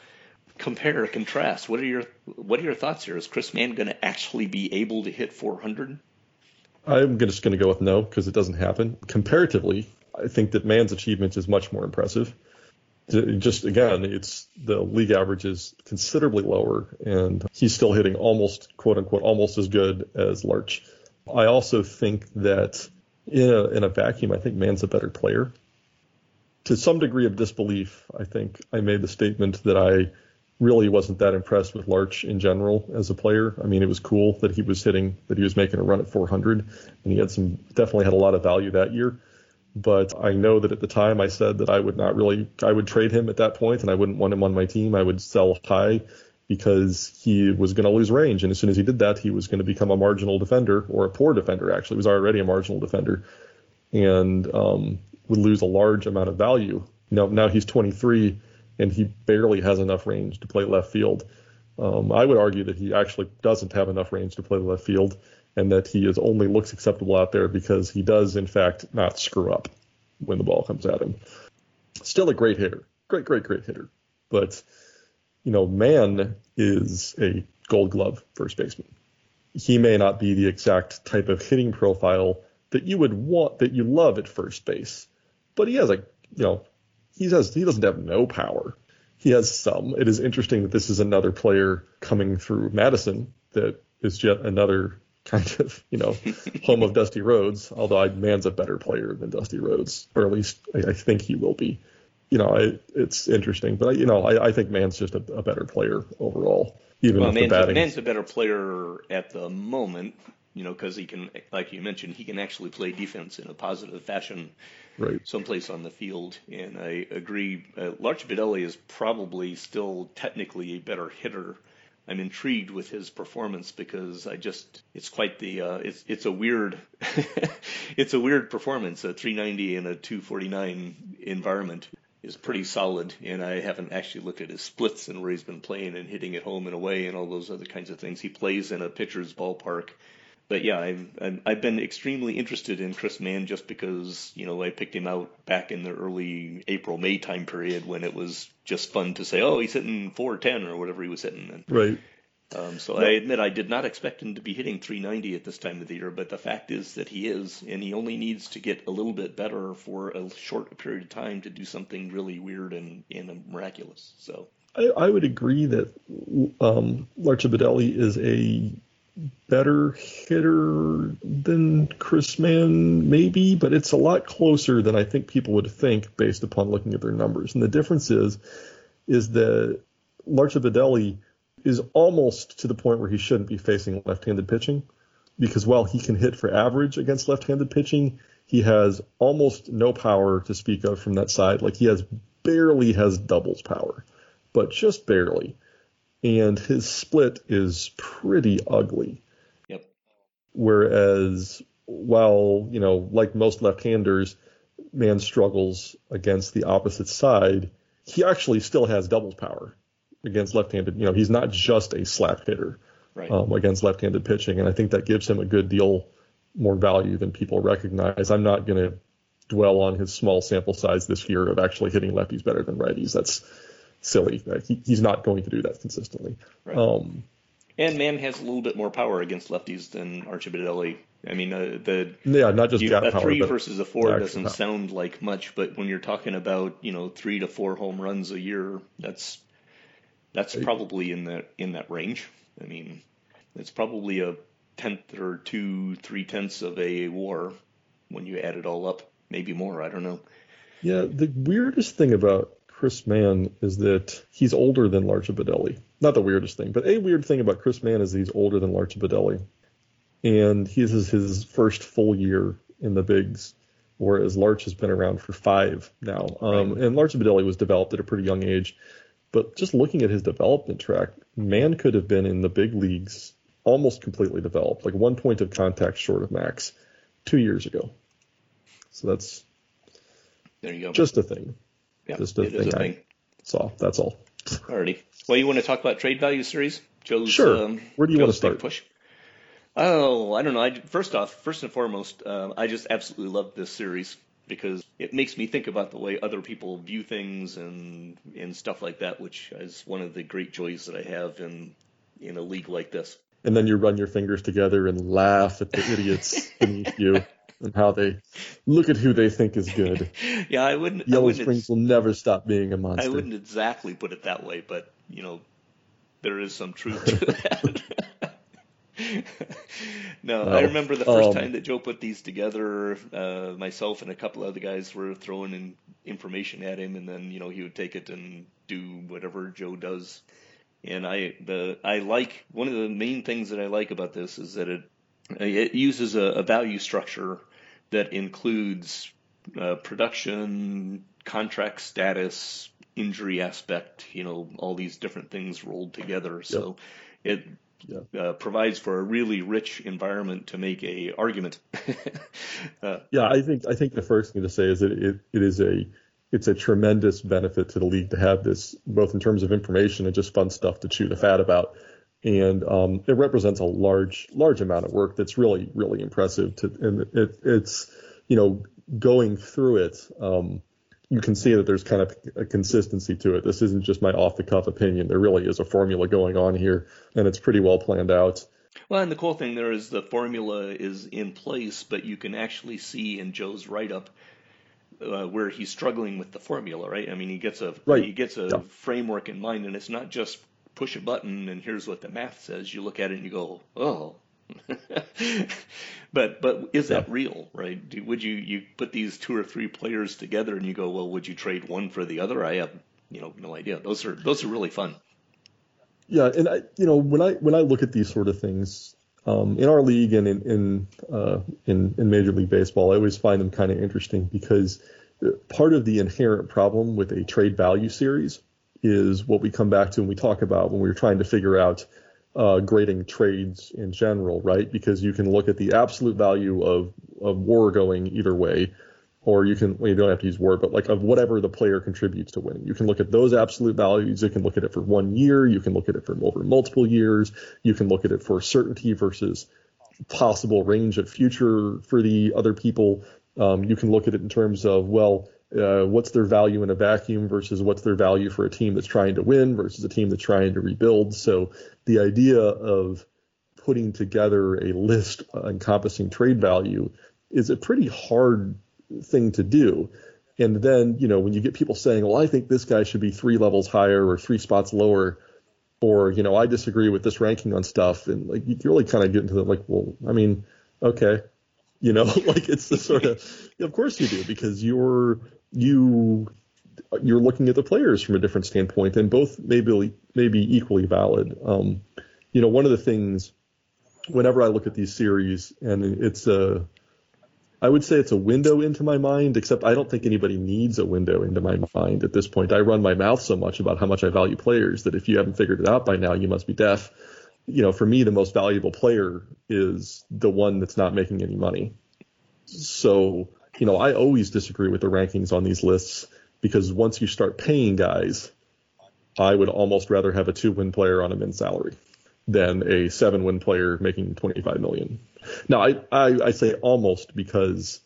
S3: Compare, contrast. What are your what are your thoughts here? Is Chris Mann going to actually be able to hit 400?
S2: I'm just going to go with no because it doesn't happen. Comparatively, I think that Mann's achievement is much more impressive just again, it's the league average is considerably lower, and he's still hitting almost quote unquote almost as good as Larch. I also think that in a, in a vacuum, I think Mann's a better player. To some degree of disbelief, I think I made the statement that I really wasn't that impressed with Larch in general as a player. I mean, it was cool that he was hitting, that he was making a run at 400, and he had some definitely had a lot of value that year but I know that at the time I said that I would not really, I would trade him at that point and I wouldn't want him on my team. I would sell high because he was going to lose range. And as soon as he did that, he was going to become a marginal defender or a poor defender, actually. He was already a marginal defender and um, would lose a large amount of value. Now, now he's 23 and he barely has enough range to play left field. Um, I would argue that he actually doesn't have enough range to play left field and that he is only looks acceptable out there because he does in fact not screw up when the ball comes at him. Still a great hitter, great, great, great hitter, but you know, Mann is a Gold Glove first baseman. He may not be the exact type of hitting profile that you would want, that you love at first base, but he has a, you know, he has he doesn't have no power. he has some. It is interesting that this is another player coming through Madison that is yet another kind of, you know, home of Dusty Rhodes, although I, Mann's a better player than Dusty Rhodes, or at least I, I think he will be. You know, I, it's interesting, but, I, you know, I, I think Mann's just a, a better player overall, even
S3: well,
S2: the batting.
S3: Mann's a better player at the moment, you know, because he can, like you mentioned, he can actually play defense in a positive fashion
S2: right.
S3: someplace on the field. And I agree, uh, Larch Bidelli is probably still technically a better hitter. I'm intrigued with his performance because I just it's quite the uh, it's it's a weird (laughs) it's a weird performance. A 390 in a 249 environment is pretty solid and I haven't actually looked at his splits and where he's been playing and hitting it home and away and all those other kinds of things. He plays in a pitcher's ballpark but yeah, I've I've been extremely interested in Chris Mann just because you know I picked him out back in the early April May time period when it was just fun to say, oh, he's hitting 410 or whatever he was hitting. And,
S2: Right.
S3: um, so I admit I did not expect him to be hitting 390 at this time of the year, but the fact is that he is, and he only needs to get a little bit better for a short period of time to do something really weird and, and miraculous. So
S2: I, I would agree that um, Larcha Bidelli is a better hitter than Chris Mann, maybe, but it's a lot closer than I think people would think based upon looking at their numbers. And the difference is, is that Larcha Bidelli is almost to the point where he shouldn't be facing left-handed pitching, because while he can hit for average against left-handed pitching, he has almost no power to speak of from that side. Like he has barely has doubles power, but just barely and his split is pretty ugly.
S3: Yep.
S2: Whereas, while you know, like most left-handers, Mann struggles against the opposite side, he actually still has doubles power against left-handed. You know, he's not just a slap hitter
S3: right.
S2: um, against left-handed pitching, and I think that gives him a good deal more value than people recognize. I'm not going to dwell on his small sample size this year of actually hitting lefties better than righties. That's silly. He, he's not going to do that consistently.
S3: Right.
S2: Um,
S3: and Mann has a little bit more power against lefties than Archibidelli. I mean, uh, the
S2: yeah, not just
S3: you, a
S2: power,
S3: three versus a four doesn't
S2: power.
S3: sound like much, but when you're talking about you know three to four home runs a year, that's that's probably in that in that range. I mean, it's probably a tenth or two, three tenths of a WAR when you add it all up, maybe more. I don't know.
S2: Yeah, the weirdest thing about Chris Mann is that he's older than Larcha Bidelli. Not the weirdest thing, but a weird thing about Chris Mann is that he's older than Larcha Bidelli. And he is his first full year in the bigs, whereas Larch has been around for five now. Um, And Larcha Bidelli was developed at a pretty young age. But just looking at his development track, Mann could have been in the big leagues almost completely developed, like one point of contact short of max, two years ago. So that's
S3: There you go.
S2: just a thing.
S3: Yeah,
S2: just a thing
S3: a
S2: I-
S3: thing.
S2: So that's all.
S3: Alrighty. Well, you want to talk about trade value series? Joe's
S2: Sure.
S3: Um,
S2: Where do you wanna start?
S3: Push. Oh, I don't know. I, first off, first and foremost, uh, I just absolutely love this series because it makes me think about the way other people view things and and stuff like that, which is one of the great joys that I have in in a league like this.
S2: and then you run your fingers together and laugh at the idiots (laughs) beneath you and how they look at who they think is good. (laughs)
S3: Yeah, I wouldn't. I
S2: Yellow
S3: wouldn't
S2: Springs will never stop being a monster.
S3: I wouldn't exactly put it that way, but you know, there is some truth (laughs) to that. (laughs) no, I remember the first
S2: Um,
S3: time that Joe put these together. Uh, myself and a couple other guys were throwing in information at him, and then you know he would take it and do whatever Joe does. And I the I like one of the main things that I like about this is that it it uses a, a value structure that includes uh, production, contract status, injury aspect, you know, all these different things rolled together. So it
S2: Yeah.
S3: uh, provides for a really rich environment to make a argument. (laughs) uh,
S2: Yeah, I think I think the first thing to say is that it, it is a it's a tremendous benefit to the league to have this, both in terms of information and just fun stuff to chew the fat about. And um, it represents a large large amount of work that's really really impressive. To and it, it's you know going through it, um, you can see that there's kind of a consistency to it. This isn't just my off the cuff opinion. There really is a formula going on here, and it's pretty well planned out.
S3: well, and the cool thing there is the formula is in place, but you can actually see in Joe's write up uh, where he's struggling with the formula, right? I mean, he gets a
S2: right.
S3: he gets a
S2: yeah.
S3: framework in mind, and it's not just push a button and here's what the math says. You look at it and you go, oh. (laughs) but but is that real, right? Do, would you you put these two or three players together and you go, well, would you trade one for the other? I have you know no idea. Those are those are really fun.
S2: Yeah, and I you know when I when I look at these sort of things, um, in our league and in in, uh, in in Major League Baseball, I always find them kind of interesting because part of the inherent problem with a trade value series is what we come back to when we talk about when we're trying to figure out uh, grading trades in general, right? Because you can look at the absolute value of of WAR going either way, or you can well, you don't have to use WAR, but like of whatever the player contributes to winning. You can look at those absolute values. You can look at it for one year. You can look at it for over multiple years. You can look at it for certainty versus possible range of future for the other people. Um, you can look at it in terms of well, uh, what's their value in a vacuum versus what's their value for a team that's trying to win versus a team that's trying to rebuild. So the idea of putting together a list encompassing trade value is a pretty hard thing to do. And then, you know, when you get people saying, well, I think this guy should be three levels higher or three spots lower, or, you know, I disagree with this ranking on stuff. And like, you really kind of get into the like, well, I mean, okay, you know, (laughs) like it's the sort of, of course you do because you're, you, you're looking at the players from a different standpoint and both maybe, maybe equally valid. Um, you know, one of the things, whenever I look at these series and it's a, I would say it's a window into my mind, except I don't think anybody needs a window into my mind at this point. I run my mouth so much about how much I value players that if you haven't figured it out by now, you must be deaf. You know, for me, the most valuable player is the one that's not making any money. So, you know, I always disagree with the rankings on these lists because once you start paying guys, I would almost rather have a two win player on a min salary than a seven win player making 25 million. Now, I, I, I say almost because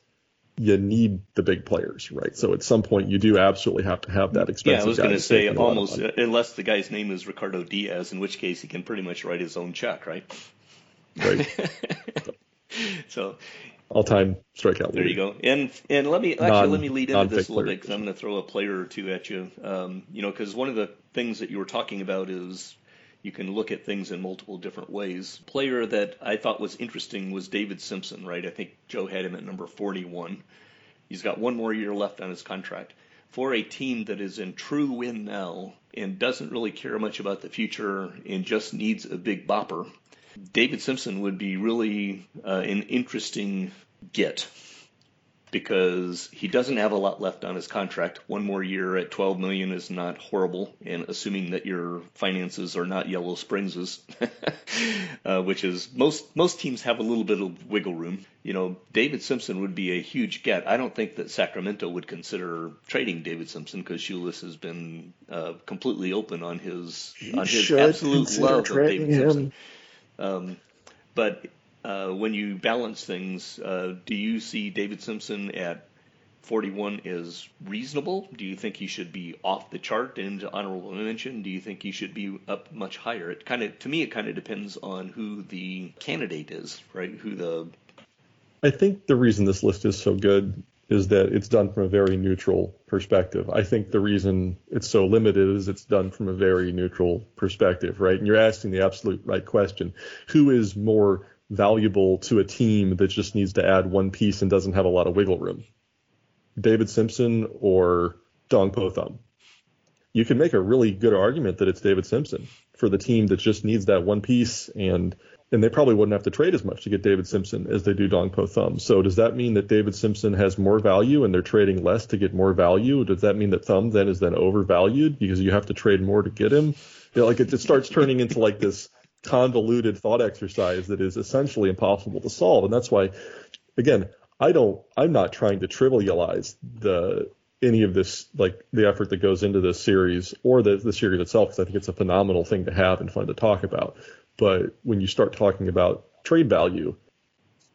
S2: you need the big players, right? So at some point you do absolutely have to have that expensive.
S3: Yeah, I was going to say almost, unless the guy's name is Ricardo Diaz, in which case he can pretty much write his own check, right?
S2: Right. (laughs)
S3: so.
S2: All-time strikeout.
S3: There you go. And and let me actually non, let me lead into this a little bit because I'm going to throw a player or two at you. Um, you know, because one of the things that you were talking about is you can look at things in multiple different ways. Player that I thought was interesting was David Simpson, right? I think Joe had him at number 41. He's got one more year left on his contract. For a team that is in true win now and doesn't really care much about the future and just needs a big bopper, David Simpson would be really uh, an interesting get because he doesn't have a lot left on his contract. One more year at 12 million is not horrible, and assuming that your finances are not Yellow Springses, (laughs) uh, which is most most teams have a little bit of wiggle room. You know, David Simpson would be a huge get. I don't think that Sacramento would consider trading David Simpson because Shoeless has been uh, completely open on his on his absolute love of David
S4: him.
S3: Simpson. Um, but uh, when you balance things, uh, do you see David Simpson at 41 is reasonable? Do you think he should be off the chart into honorable mention? Do you think he should be up much higher? It kind of, to me, it kind of depends on who the candidate is, right? Who the.
S2: I think the reason this list is so good is that it's done from a very neutral perspective. I think the reason it's so limited is it's done from a very neutral perspective, right? And you're asking the absolute right question. Who is more valuable to a team that just needs to add one piece and doesn't have a lot of wiggle room. David Simpson or Dong Po Thumb. You can make a really good argument that it's David Simpson for the team that just needs that one piece and and they probably wouldn't have to trade as much to get David Simpson as they do Dong Po Thumb. So does that mean that David Simpson has more value and they're trading less to get more value? Does that mean that Thumb then is then overvalued because you have to trade more to get him? You know, like it, it starts turning into like this convoluted thought exercise that is essentially impossible to solve. And that's why, again, I don't, I'm not trying to trivialize the, any of this, like the effort that goes into this series or the, the series itself, because I think it's a phenomenal thing to have and fun to talk about. But when you start talking about trade value,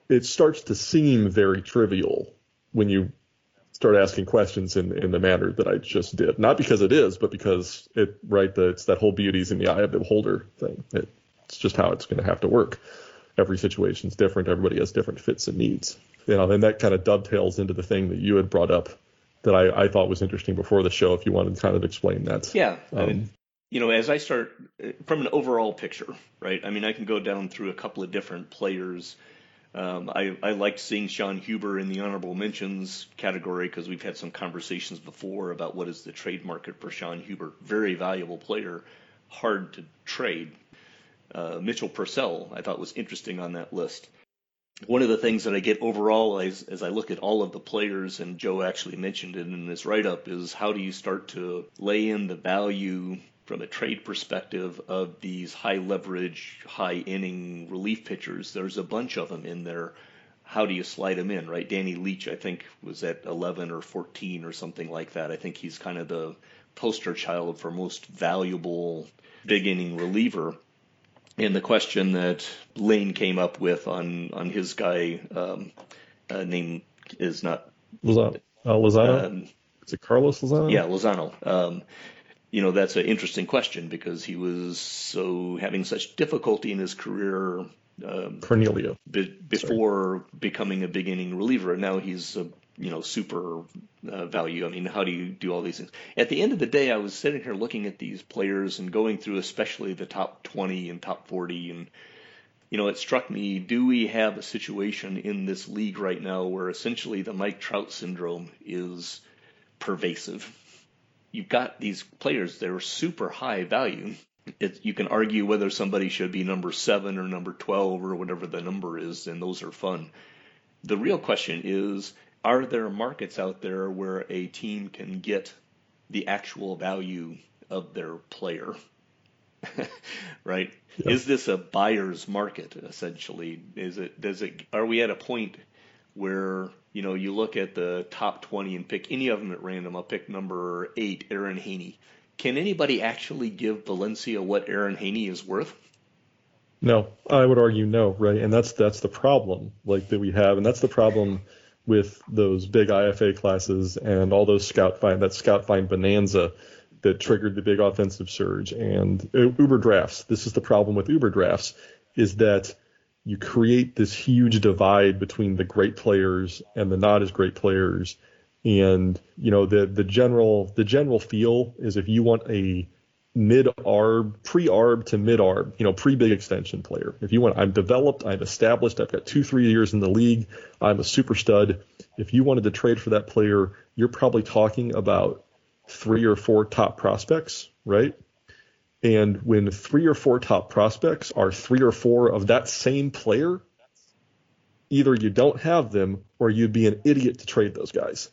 S2: it starts to seem very trivial when you start asking questions in, in the manner that I just did. Not because it is, but because it, right, the, it's that whole beauty's in the eye of the beholder thing. It, it's just how it's going to have to work. Every situation is different. Everybody has different fits and needs. You know, and that kind of dovetails into the thing that you had brought up that I, I thought was interesting before the show. If you wanted to kind of explain that.
S3: Yeah. Um, you know, as I start from an overall picture, right? I mean, I can go down through a couple of different players. Um, I, I liked seeing Sean Huber in the honorable mentions category because we've had some conversations before about what is the trade market for Sean Huber. Very valuable player, hard to trade. Uh, Mitchell Purcell, I thought was interesting on that list. One of the things that I get overall as, as I look at all of the players, and Joe actually mentioned it in this write up, is how do you start to lay in the value from a trade perspective of these high leverage, high inning relief pitchers. There's a bunch of them in there. How do you slide them in, right? Danny Leach, I think, was at 11 or 14 or something like that. I think he's kind of the poster child for most valuable big inning reliever. And the question that Lane came up with on on his guy um, uh, name is not
S2: Lozano. Uh, Lozano. Um, is it Carlos Lozano?
S3: Yeah, Lozano. Um, you know, that's an interesting question because he was so having such difficulty in his career.
S2: Um, Cornelio.
S3: Be, before Sorry. becoming a big inning reliever, and now he's a you know super uh, value. I mean, how do you do all these things? At the end of the day, I was sitting here looking at these players and going through, especially the top 20 and top 40, and you know, it struck me: Do we have a situation in this league right now where essentially the Mike Trout syndrome is pervasive? You've got these players that are super high value. It, you can argue whether somebody should be number seven or number 12 or whatever the number is, and those are fun. The real question is are there markets out there where a team can get the actual value of their player? (laughs) right? Yeah. Is this a buyer's market essentially? Is it does it are we at a point where you know you look at the top 20 and pick any of them at random. I'll pick number eight, Aaron Haney. Can anybody actually give Valencia what Aaron Haney is worth?
S2: No, I would argue no, right? And that's that's the problem like that we have, and that's the problem with those big IFA classes and all those scout find that scout find bonanza that triggered the big offensive surge and Uber drafts. This is the problem with Uber drafts is that you create this huge divide between the great players and the not as great players. And you know the the general the general feel is if you want a mid arb pre arb to mid arb you know pre big extension player. If you want I'm developed I'm established I've got two three years in the league I'm a super stud. If you wanted to trade for that player you're probably talking about three or four top prospects right and when three or four top prospects are three or four of that same player, either you don't have them or you'd be an idiot to trade those guys.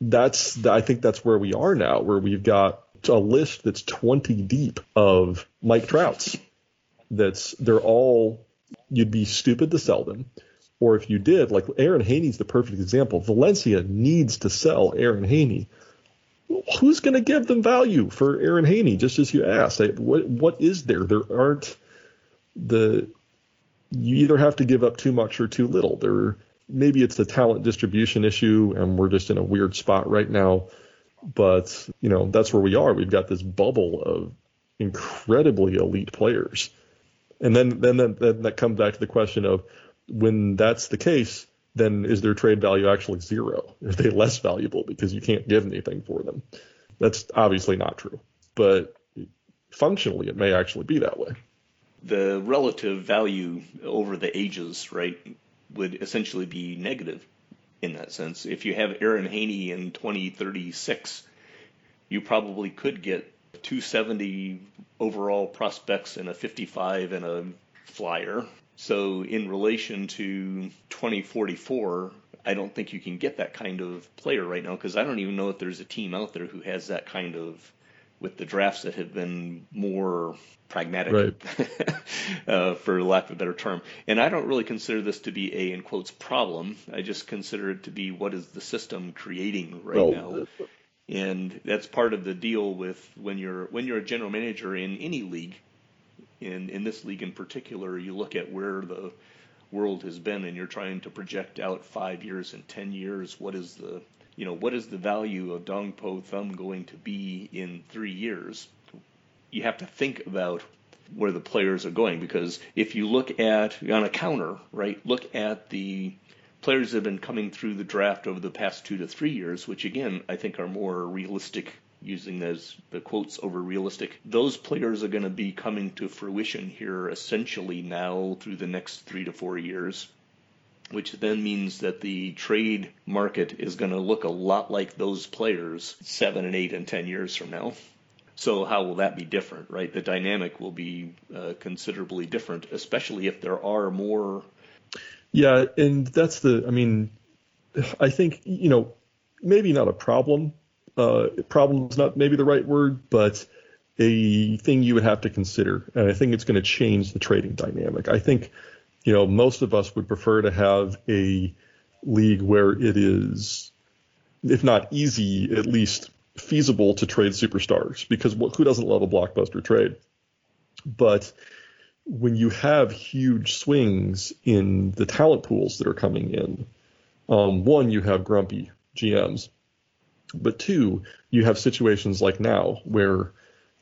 S2: That's I think that's where we are now, where we've got a list that's 20 deep of Mike Trouts. That's they're all you'd be stupid to sell them. Or if you did, like Aaron Haney's the perfect example. Valencia needs to sell Aaron Haney who's going to give them value for Aaron Haney? Just as you asked, what what is there? There aren't the you either have to give up too much or too little. There maybe it's the talent distribution issue, and we're just in a weird spot right now. But you know that's where we are. We've got this bubble of incredibly elite players, and then then then that comes back to the question of when that's the case, then is their trade value actually zero? Are they less valuable because you can't give anything for them? That's obviously not true, but functionally it may actually be that way.
S3: The relative value over the ages, right, would essentially be negative in that sense. If you have Aaron Haney in 2036, you probably could get 270 overall prospects and a 55 and a flyer so, in relation to 2044, I don't think you can get that kind of player right now because I don't even know if there's a team out there who has that kind of with the drafts that have been more pragmatic, right. (laughs) uh, for lack of a better term. And I don't really consider this to be a in quotes problem. I just consider it to be what is the system creating right now. And that's part of the deal with when you're when you're a general manager in any league in in this league in particular, you look at where the world has been, and you're trying to project out five years and ten years. What is the you know what is the value of Dong Po Thumb going to be in three years? You have to think about where the players are going because if you look at on a counter, right? Look at the players that have been coming through the draft over the past two to three years, which again I think are more realistic, using those the quotes over realistic. Those players are going to be coming to fruition here essentially now through the next three to four years. Which then means that the trade market is going to look a lot like those players seven and eight and ten years from now. So how will that be different, right? The dynamic will be uh, considerably different, especially if there are more
S2: yeah, and that's the. I mean, I think you know maybe not a problem. Uh, problem is not maybe the right word, but a thing you would have to consider, and I think it's going to change the trading dynamic. I think you know most of us would prefer to have a league where it is, if not easy, at least feasible to trade superstars because who doesn't love a blockbuster trade? But when you have huge swings in the talent pools that are coming in, um, one, you have grumpy GMs, but two, you have situations like now where,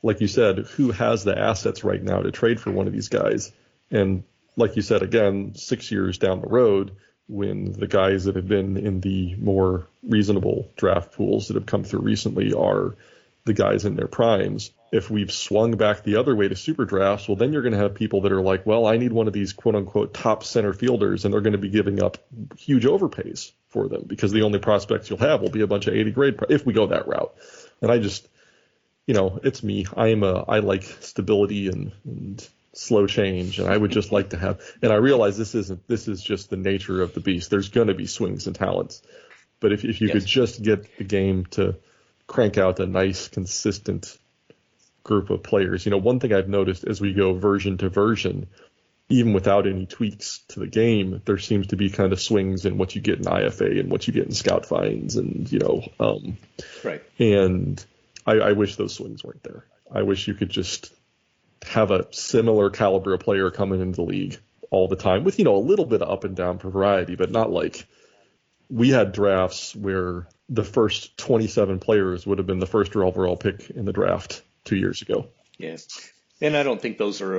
S2: like you said, who has the assets right now to trade for one of these guys? And like you said, again, six years down the road, when the guys that have been in the more reasonable draft pools that have come through recently are the guys in their primes, if we've swung back the other way to super drafts, well, then you're going to have people that are like, well, I need one of these quote unquote top center fielders, and they're going to be giving up huge overpays for them because the only prospects you'll have will be a bunch of 80 grade if we go that route. And I just, you know, it's me. I am a, I like stability and, and slow change, and I would just like to have. And I realize this isn't, this is just the nature of the beast. There's going to be swings and talents, but if if you yes. could just get the game to crank out a nice, consistent group of players. You know, one thing I've noticed as we go version to version, even without any tweaks to the game, there seems to be kind of swings in what you get in IFA and what you get in scout finds, and you know, um,
S3: right.
S2: And I, I wish those swings weren't there. I wish you could just have a similar caliber of player coming into the league all the time with you know a little bit of up and down for variety, but not like we had drafts where the first 27 players would have been the first overall pick in the draft two years ago.
S3: Yes. And I don't think those are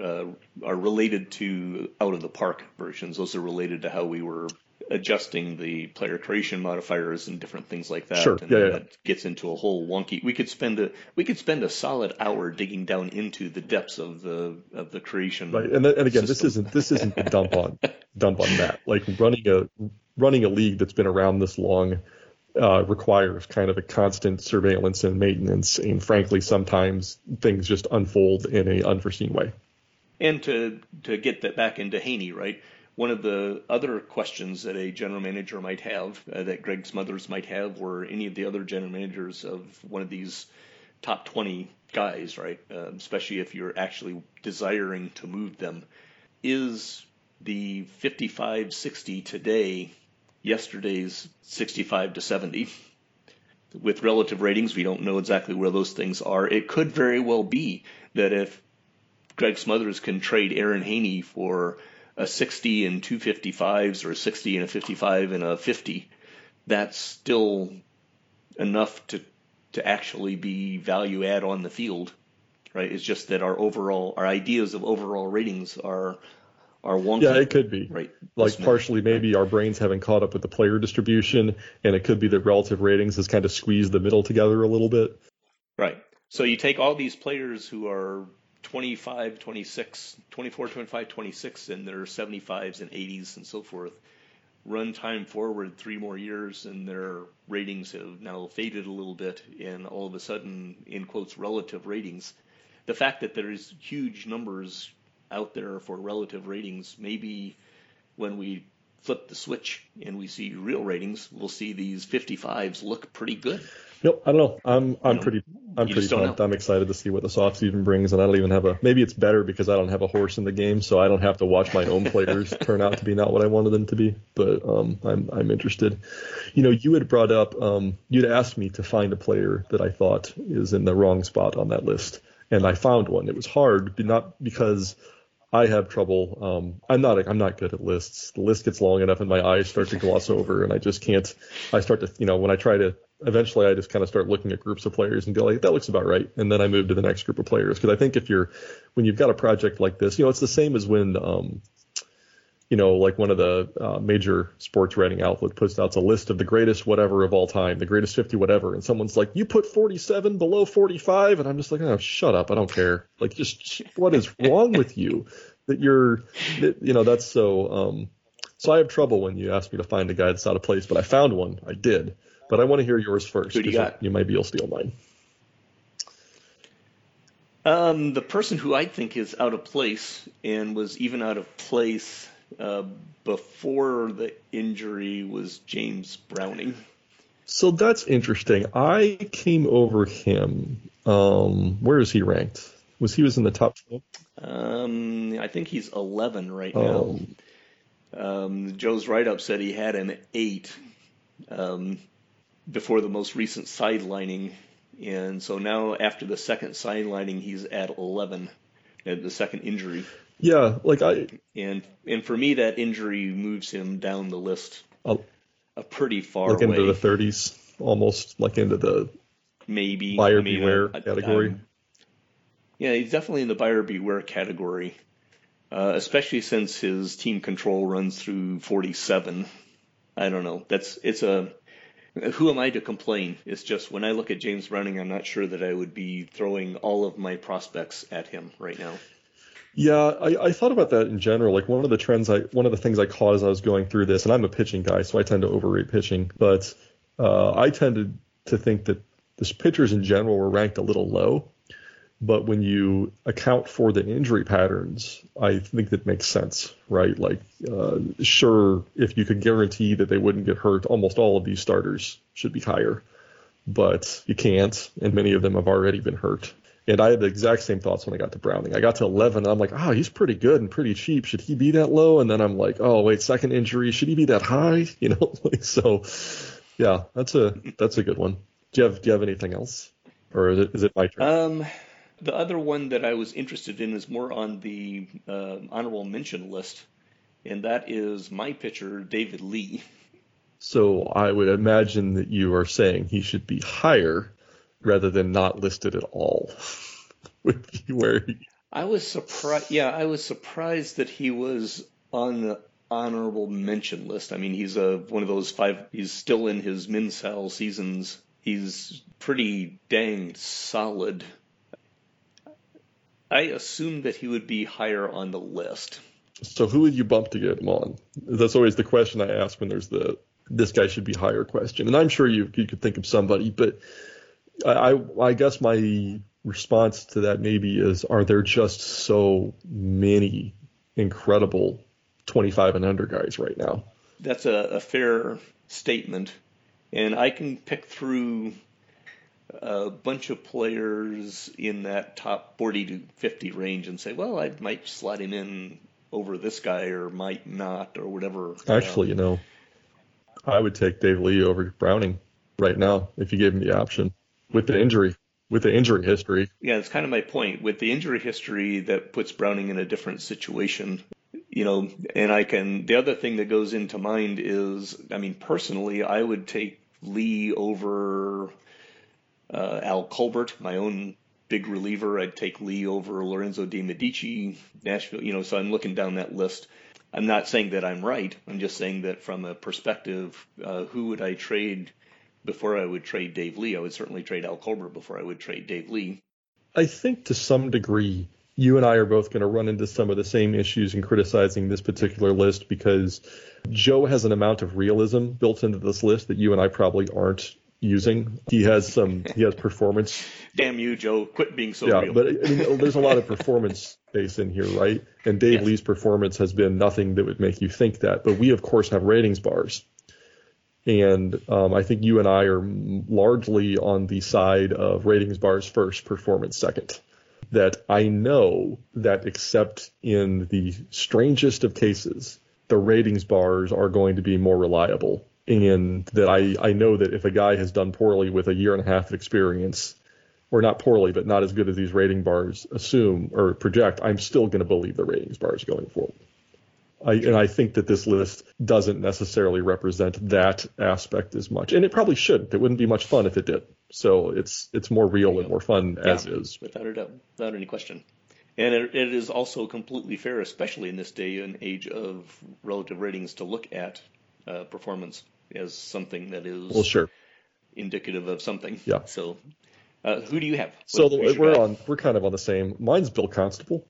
S3: uh, are related to out of the park versions. Those are related to how we were adjusting the player creation modifiers and different things like that.
S2: Sure.
S3: And
S2: yeah, yeah.
S3: that gets into a whole wonky. We could spend a we could spend a solid hour digging down into the depths of the of the creation.
S2: Right. And, and again, system. this isn't this isn't the dump on dump on that. Like running a running a league that's been around this long uh, requires kind of a constant surveillance and maintenance, and frankly, sometimes things just unfold in a unforeseen way.
S3: And to to get that back into Haney, right? One of the other questions that a general manager might have, uh, that Greg Smothers might have, or any of the other general managers of one of these top 20 guys, right? Uh, especially if you're actually desiring to move them, is the 55-60 today yesterday's 65 to 70. With relative ratings, we don't know exactly where those things are. It could very well be that if Greg Smothers can trade Aaron Haney for a 60 and two 55s or a 60 and a 55 and a 50, that's still enough to to actually be value add on the field, right? It's just that our overall our ideas of overall ratings are are wonky.
S2: Yeah, it could be.
S3: Right.
S2: Like partially maybe our brains haven't caught up with the player distribution, and it could be that relative ratings has kind of squeezed the middle together a little bit.
S3: Right. So you take all these players who are 25, 26, 24, 25, 26, and their 75s and 80s and so forth, run time forward three more years, and their ratings have now faded a little bit, and all of a sudden, in quotes, relative ratings. The fact that there's huge numbers out there for relative ratings. Maybe when we flip the switch and we see real ratings, we'll see these 55s look pretty good.
S2: Yep, I don't know. I'm I'm you know, pretty I'm pretty pumped. I'm excited to see what the soft season brings, and I don't even have a. Maybe it's better because I don't have a horse in the game, so I don't have to watch my own players (laughs) turn out to be not what I wanted them to be. But um, I'm I'm interested. You know, you had brought up um, you'd asked me to find a player that I thought is in the wrong spot on that list, and I found one. It was hard, but not because I have trouble. Um, I'm not I'm not good at lists. The list gets long enough, and my eyes start to gloss over, and I just can't. I start to you know when I try to. Eventually, I just kind of start looking at groups of players and go like, that looks about right, and then I move to the next group of players because I think if you're when you've got a project like this, you know, it's the same as when um, you know, like one of the uh, major sports writing outlets puts out a list of the greatest whatever of all time, the greatest 50 whatever, and someone's like, you put 47 below 45, and I'm just like, oh, shut up, I don't care. Like, just what is wrong with you that you're, that, you know, that's so. Um, so I have trouble when you ask me to find a guy that's out of place, but I found one, I did. But I want to hear yours first.
S3: Who do you got?
S2: You might be able to steal mine.
S3: Um, the person who I think is out of place and was even out of place uh, before the injury was James Browning.
S2: So that's interesting. I came over him. Um, where is he ranked? Was he was in the top 12?
S3: Um, I think he's 11 right now. Um, um, Joe's write up said he had an eight um, before the most recent sidelining. And so now, after the second sidelining, he's at 11 at the second injury.
S2: Yeah, like I
S3: and and for me that injury moves him down the list
S2: uh,
S3: a pretty far
S2: like
S3: way.
S2: into the 30s, almost like into the
S3: maybe
S2: buyer
S3: I mean,
S2: beware
S3: I- I-
S2: category.
S3: Yeah, he's definitely in the buyer beware category, uh, especially since his team control runs through 47. I don't know. That's it's a. Who am I to complain? It's just when I look at James Browning, I'm not sure that I would be throwing all of my prospects at him right now.
S2: Yeah, I, I thought about that in general. Like one of the trends, I one of the things I caught as I was going through this, and I'm a pitching guy, so I tend to overrate pitching, but uh, I tended to think that the pitchers in general were ranked a little low. But when you account for the injury patterns, I think that makes sense, right? Like, uh, sure, if you could guarantee that they wouldn't get hurt, almost all of these starters should be higher. But you can't, and many of them have already been hurt. And I had the exact same thoughts when I got to Browning. I got to 11, and I'm like, oh, he's pretty good and pretty cheap. Should he be that low? And then I'm like, oh, wait, second injury. Should he be that high? (laughs) You know, (laughs) like, so yeah, that's a that's a good one. Do you have do you have anything else, or is it is it my turn?
S3: Um, the other one that I was interested in is more on the uh, honorable mention list, and that is my pitcher David Lee.
S2: So I would imagine that you are saying he should be higher rather than not listed at all. (laughs) Would be where he,
S3: I was surprised. Yeah, I was surprised that he was on the honorable mention list. I mean, he's a one of those five. He's still in his Minsal seasons. He's pretty dang solid. I assumed that he would be higher on the list.
S2: so who would you bump to get him on? That's always the question I ask when there's the this guy should be higher question. And I'm sure you you could think of somebody, but I I, guess my response to that maybe is are there just so many incredible 25 and under guys right now?
S3: That's a, a fair statement. And I can pick through a bunch of players in that top 40 to 50 range and say, well, I might slot him in over this guy or might not or whatever.
S2: Actually, you know, I would take Dave Lee over Browning right now if you gave him the option with the injury, with the injury history.
S3: Yeah, it's kind of my point. With the injury history, that puts Browning in a different situation. You know, and I can. The other thing that goes into mind is, I mean, personally, I would take Lee over uh, Al Colbert, my own big reliever. I'd take Lee over Lorenzo De Medici, Nashville. You know, so I'm looking down that list. I'm not saying that I'm right. I'm just saying that from a perspective, uh, who would I trade before I would trade Dave Lee? I would certainly trade Al Colbert before I would trade Dave Lee.
S2: I think to some degree, you and I are both going to run into some of the same issues in criticizing this particular list because Joe has an amount of realism built into this list that you and I probably aren't using. He has some, he has performance. (laughs)
S3: Damn you, Joe! Quit being so
S2: yeah,
S3: real.
S2: but I mean, there's a lot of (laughs) performance base in here, right? And Dave
S3: Yes.
S2: Lee's performance has been nothing that would make you think that. But we, of course, have ratings bars. And um, I think you and I are largely on the side of ratings bars first, performance second. That I know that except in the strangest of cases, the ratings bars are going to be more reliable. And that I, I know that if a guy has done poorly with a year and a half of experience, or not poorly, but not as good as these rating bars assume or project, I'm still going to believe the ratings bars going forward. I, and I think that this list doesn't necessarily represent that aspect as much, and it probably shouldn't. It wouldn't be much fun if it did. So it's it's more real and more fun as
S3: Yeah.
S2: is.
S3: without a doubt, without any question. And it, it is also completely fair, especially in this day and age of relative ratings, to look at uh, performance as something that is
S2: well, sure,
S3: indicative of something.
S2: Yeah.
S3: So, uh, who do you have?
S2: So
S3: What-
S2: the, we're on we're kind of on the same. Mine's Bill Constable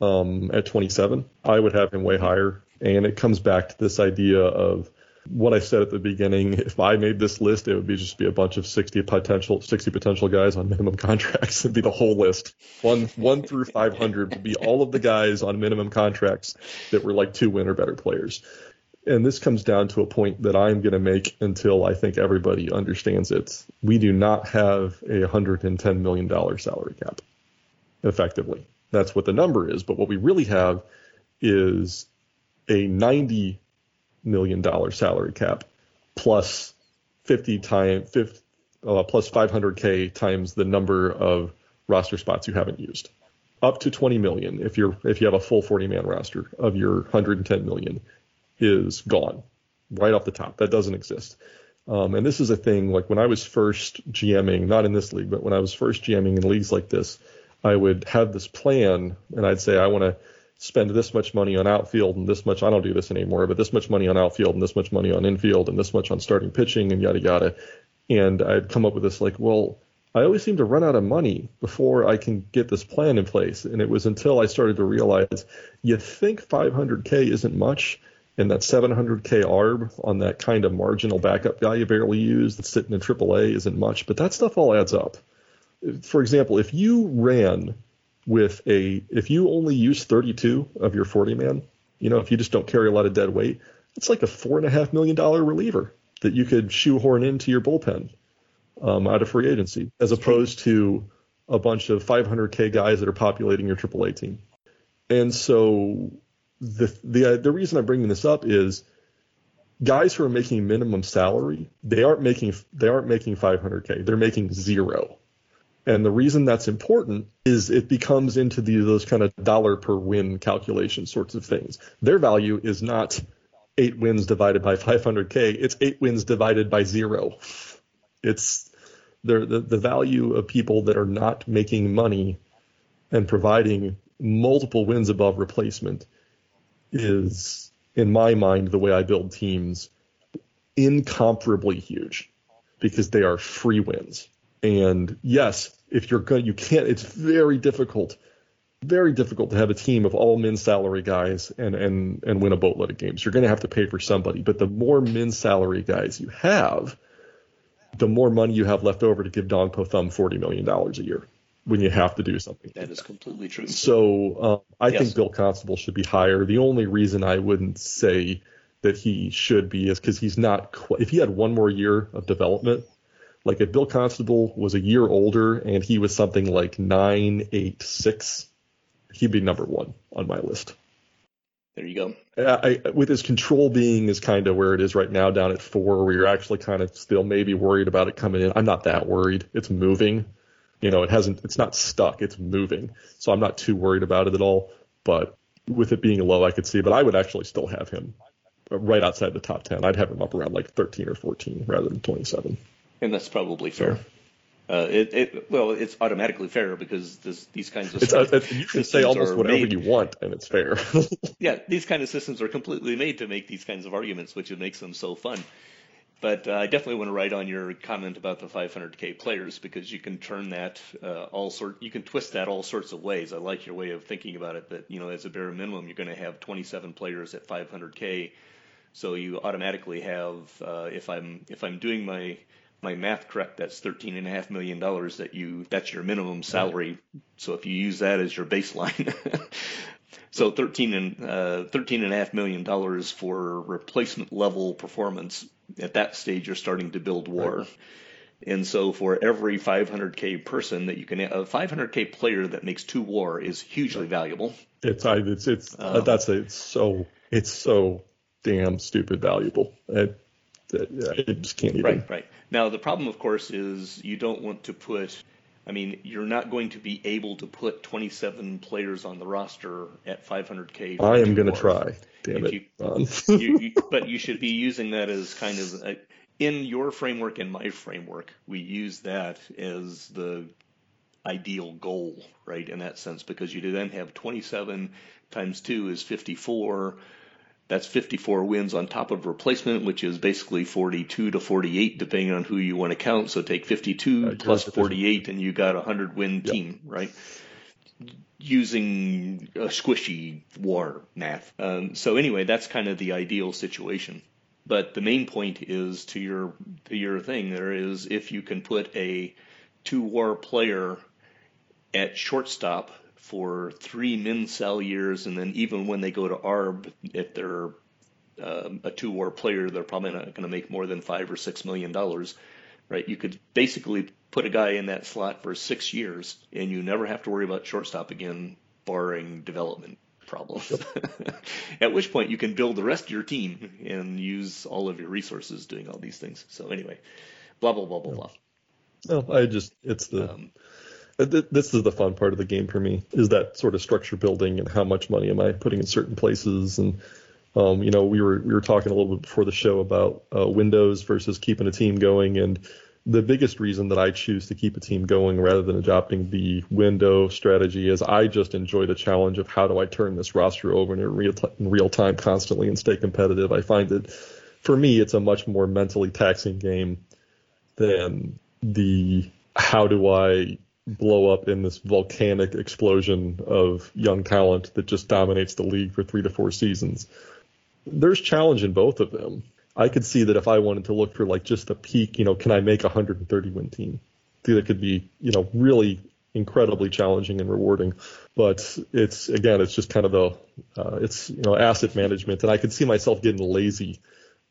S2: um, at 27. I would have him way higher, and it comes back to this idea of what I said at the beginning. If I made this list, it would be just be a bunch of 60 potential 60 potential guys on minimum (laughs) contracts. It'd be the whole list. One one through 500 would be all of the guys on minimum contracts that were like two win or better players. And this comes down to a point that I'm going to make until I think everybody understands it. We do not have a $110 million salary cap, effectively. That's what the number is. But what we really have is a $90 million salary cap plus 50 time 50, uh, plus 500k times the number of roster spots you haven't used. Up to 20 million if you're if you have a full 40 man roster of your 110 million is gone right off the top. That doesn't exist. Um, and this is a thing like when I was first GMing, not in this league, but when I was first GMing in leagues like this, I would have this plan and I'd say I want to spend this much money on outfield and this much I don't do this anymore, but this much money on outfield and this much money on infield and this much on starting pitching and yada yada. And I'd come up with this like, well, I always seem to run out of money before I can get this plan in place. And it was until I started to realize you think 500K isn't much, and that 700K ARB on that kind of marginal backup guy you barely use that's sitting in AAA isn't much, but that stuff all adds up. For example, if you ran with a, if you only use 32 of your 40 man, you know, if you just don't carry a lot of dead weight, it's like a four and a half million dollar reliever that you could shoehorn into your bullpen um, out of free agency, as opposed to a bunch of 500k guys that are populating your AAA team. And so the the the reason I'm bringing this up is guys who are making minimum salary, they aren't making they aren't making 500k. They're making zero. And the reason that's important is it becomes into the, those kind of dollar per win calculation sorts of things. Their value is not eight wins divided by 500k. It's eight wins divided by zero. It's the, the the value of people that are not making money and providing multiple wins above replacement is, in my mind, the way I build teams, incomparably huge because they are free wins. And yes, if you're going, you can't. It's very difficult, very difficult to have a team of all min salary guys and and and win a boatload of games. You're going to have to pay for somebody. But the more min salary guys you have, the more money you have left over to give Dong Po Thumb forty million dollars a year when you have to do something.
S3: That is completely true.
S2: So um, I
S3: Yes.
S2: think Bill Constable should be higher. The only reason I wouldn't say that he should be is because he's not. Qu- if he had one more year of development, like if Bill Constable was a year older and he was something like nine, eight, six, he'd be number one on my list.
S3: There you go.
S2: I, I, with his control being is kind of where it is right now, down at four, where you're actually kind of still maybe worried about it coming in. I'm not that worried. It's moving. You know, it hasn't. It's not stuck. It's moving. So I'm not too worried about it at all. But with it being low, I could see. But I would actually still have him right outside the top ten. I'd have him up around like 13 or 14 rather than 27.
S3: And that's probably fair. Uh, it, it well, it's automatically fair because this, these kinds of
S2: It's, uh, you can say almost whatever
S3: made-
S2: you want, and it's fair. (laughs)
S3: yeah, these kind of systems are completely made to make these kinds of arguments, which makes them so fun. But uh, I definitely want to write on your comment about the 500k players because you can turn that uh, all sort, you can twist that all sorts of ways. I like your way of thinking about it. That you know, as a bare minimum, you're going to have 27 players at 500k, so you automatically have, uh, if I'm if I'm doing my my math correct, that's thirteen and a half million dollars that you that's your minimum salary. So if you use that as your baseline. (laughs) So 13 and uh, 13 and a half million dollars for replacement level performance. At that stage, you're starting to build war. And so for every 500k person that you can, a 500k player that makes two war is hugely valuable.
S2: It's I it's it's uh, that's a, it's so it's so damn stupid valuable. It, it, I just can't even.
S3: Right, right. Now the problem, of course, is you don't want to put. I mean, you're not going to be able to put 27 players on the roster at 500K.
S2: I am going to try. Damn
S3: If
S2: it.
S3: you- (laughs) you, you, but you should be using that as kind of a, in your framework and my framework. We use that as the ideal goal, right? In that sense, because you then have 27 times two is 54. That's 54 wins on top of replacement, which is basically 42 to 48, depending on who you want to count. So take 52 right, plus 48, and you got a 100 win yep. team, right? Using a squishy war math. Um, so anyway, that's kind of the ideal situation. But the main point is to your to your thing there is if you can put a two war player at shortstop for three min cell years, and then even when they go to ARB, if they're um, a two war player, they're probably not going to make more than five or six million dollars, right? You could basically put a guy in that slot for six years, and you never have to worry about shortstop again, barring development problems. (laughs) At which point you can build the rest of your team and use all of your resources doing all these things. So anyway, blah blah blah blah blah.
S2: No, I just it's the um, this is the fun part of the game for me is that sort of structure building and how much money am I putting in certain places and um, you know we were we were talking a little bit before the show about uh, windows versus keeping a team going and the biggest reason that I choose to keep a team going rather than adopting the window strategy is I just enjoy the challenge of how do I turn this roster over in real, t- in real time constantly and stay competitive. I find that for me, it's a much more mentally taxing game than the how do I blow up in this volcanic explosion of young talent that just dominates the league for three to four seasons. There's challenge in both of them. I could see that if I wanted to look for like just a peak, you know, can I make a 130 win team? That could be, you know, really incredibly challenging and rewarding. But it's again, it's just kind of the, uh, it's you know, asset management, and I could see myself getting lazy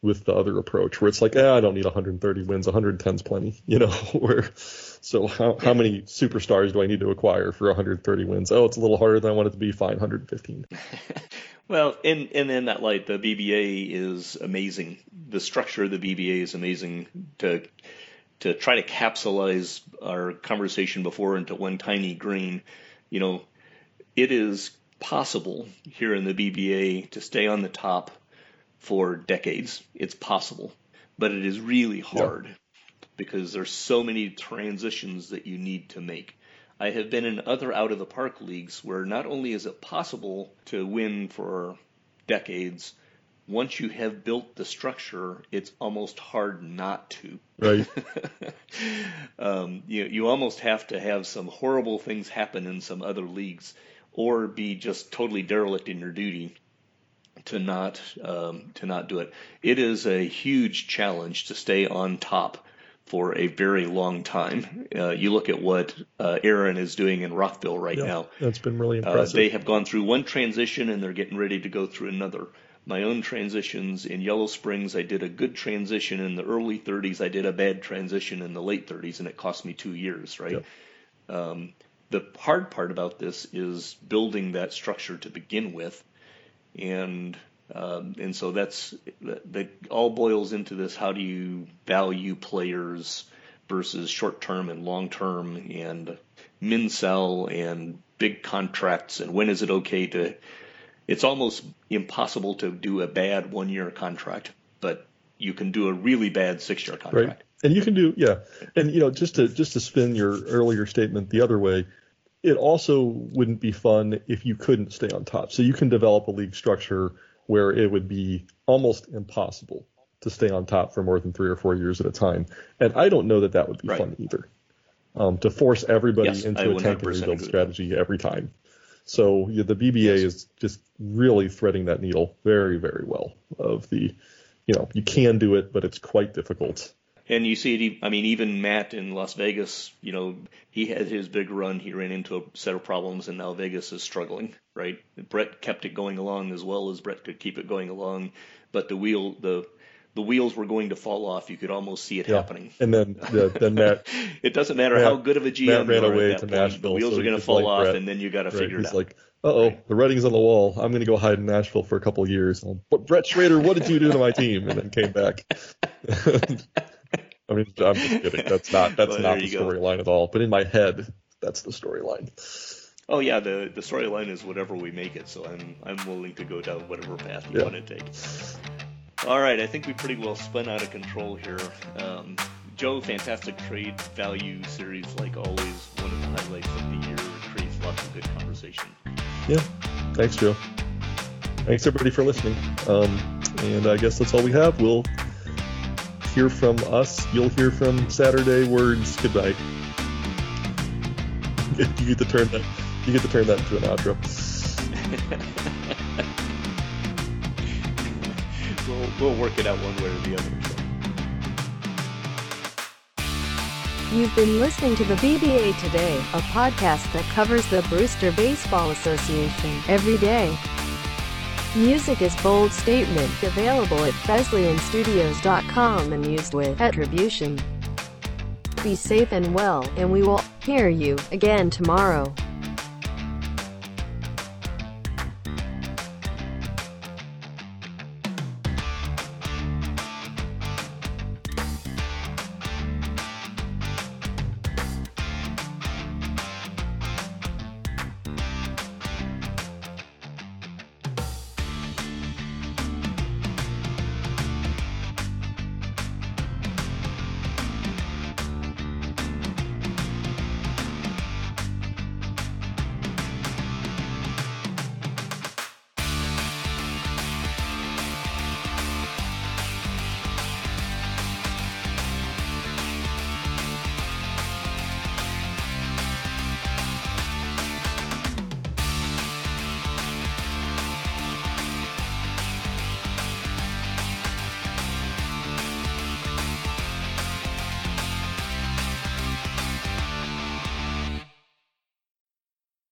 S2: with the other approach where it's like, eh, I don't need 130 wins, 110 is plenty, (laughs) you know. (laughs) where so how how many superstars do I need to acquire for 130 wins? Oh, it's a little harder than I want it to be. Fine, 115. (laughs)
S3: Well, and and in that light, the BBA is amazing. The structure of the BBA is amazing. To to try to capsulize our conversation before into one tiny grain, you know, it is possible here in the BBA to stay on the top for decades. It's possible, but it is really hard yeah. because there's so many transitions that you need to make. I have been in other out of the park leagues where not only is it possible to win for decades, once you have built the structure, it's almost hard not to.
S2: Right. (laughs)
S3: um, you you almost have to have some horrible things happen in some other leagues, or be just totally derelict in your duty to not um, to not do it. It is a huge challenge to stay on top for a very long time. Uh, you look at what uh, Aaron is doing in Rockville right yeah, now.
S2: That's been really uh, impressive.
S3: Uh, they have gone through one transition and they're getting ready to go through another. My own transitions in Yellow Springs, I did a good transition in the early 30s. I did a bad transition in the late 30s, and it cost me two years, right? Yeah. Um, the hard part about this is building that structure to begin with. And um, and so that's that, that all boils into this: how do you value players versus short term and long term, and min sell and big contracts, and when is it okay to? It's almost impossible to do a bad one year contract, but you can do a really bad six year contract.
S2: Right. And you can do yeah, and you know just to just to spin your earlier statement the other way, it also wouldn't be fun if you couldn't stay on top. So you can develop a league structure where it would be almost impossible to stay on top for more than three or four years at a time. And I don't know that that would be right. fun either. Um, to force everybody yes, into a tank and rebuild strategy every time. So yeah, the BBA yes. is just really threading that needle very, very well. Of the, you know, you can do it, but it's quite difficult.
S3: And you see it. I mean, even Matt in Las Vegas, you know, he had his big run. He ran into a set of problems, and now Vegas is struggling. Right? Brett kept it going along as well as Brett could keep it going along, but the wheel, the the wheels were going to fall off. You could almost see it yeah. happening.
S2: And then, the, then (laughs) Matt.
S3: it doesn't matter Matt, how good of a GM Matt ran away to point, Nashville. The wheels so are going to fall like off, Brett, and then you got to right, figure it
S2: out. He's like, uh oh, right. the writing's on the wall. I'm going to go hide in Nashville for a couple of years. But Brett Schrader, what did you do to my team? And then came back. (laughs) I mean, I'm just kidding. That's not (laughs) that's not the storyline at all. But in my head, that's the storyline.
S3: Oh yeah, the the storyline is whatever we make it. So I'm I'm willing to go down whatever path you yeah. want to take. All right, I think we pretty well spun out of control here. Um, Joe, fantastic trade value series like always. One of the highlights of the year. Creates lots of good conversation.
S2: yeah, thanks, Joe. Thanks everybody for listening. Um, and I guess that's all we have. We'll hear from us. You'll hear from Saturday words. Goodbye. You get to turn that. You get to turn that into an outro. (laughs)
S3: we'll, we'll work it out one way or the other.
S4: You've been listening to the BBA Today, a podcast that covers the Brewster Baseball Association every day. Music is Bold Statement, available at FesliyanStudios.com and used with attribution. Be safe and well, and we will hear you again tomorrow.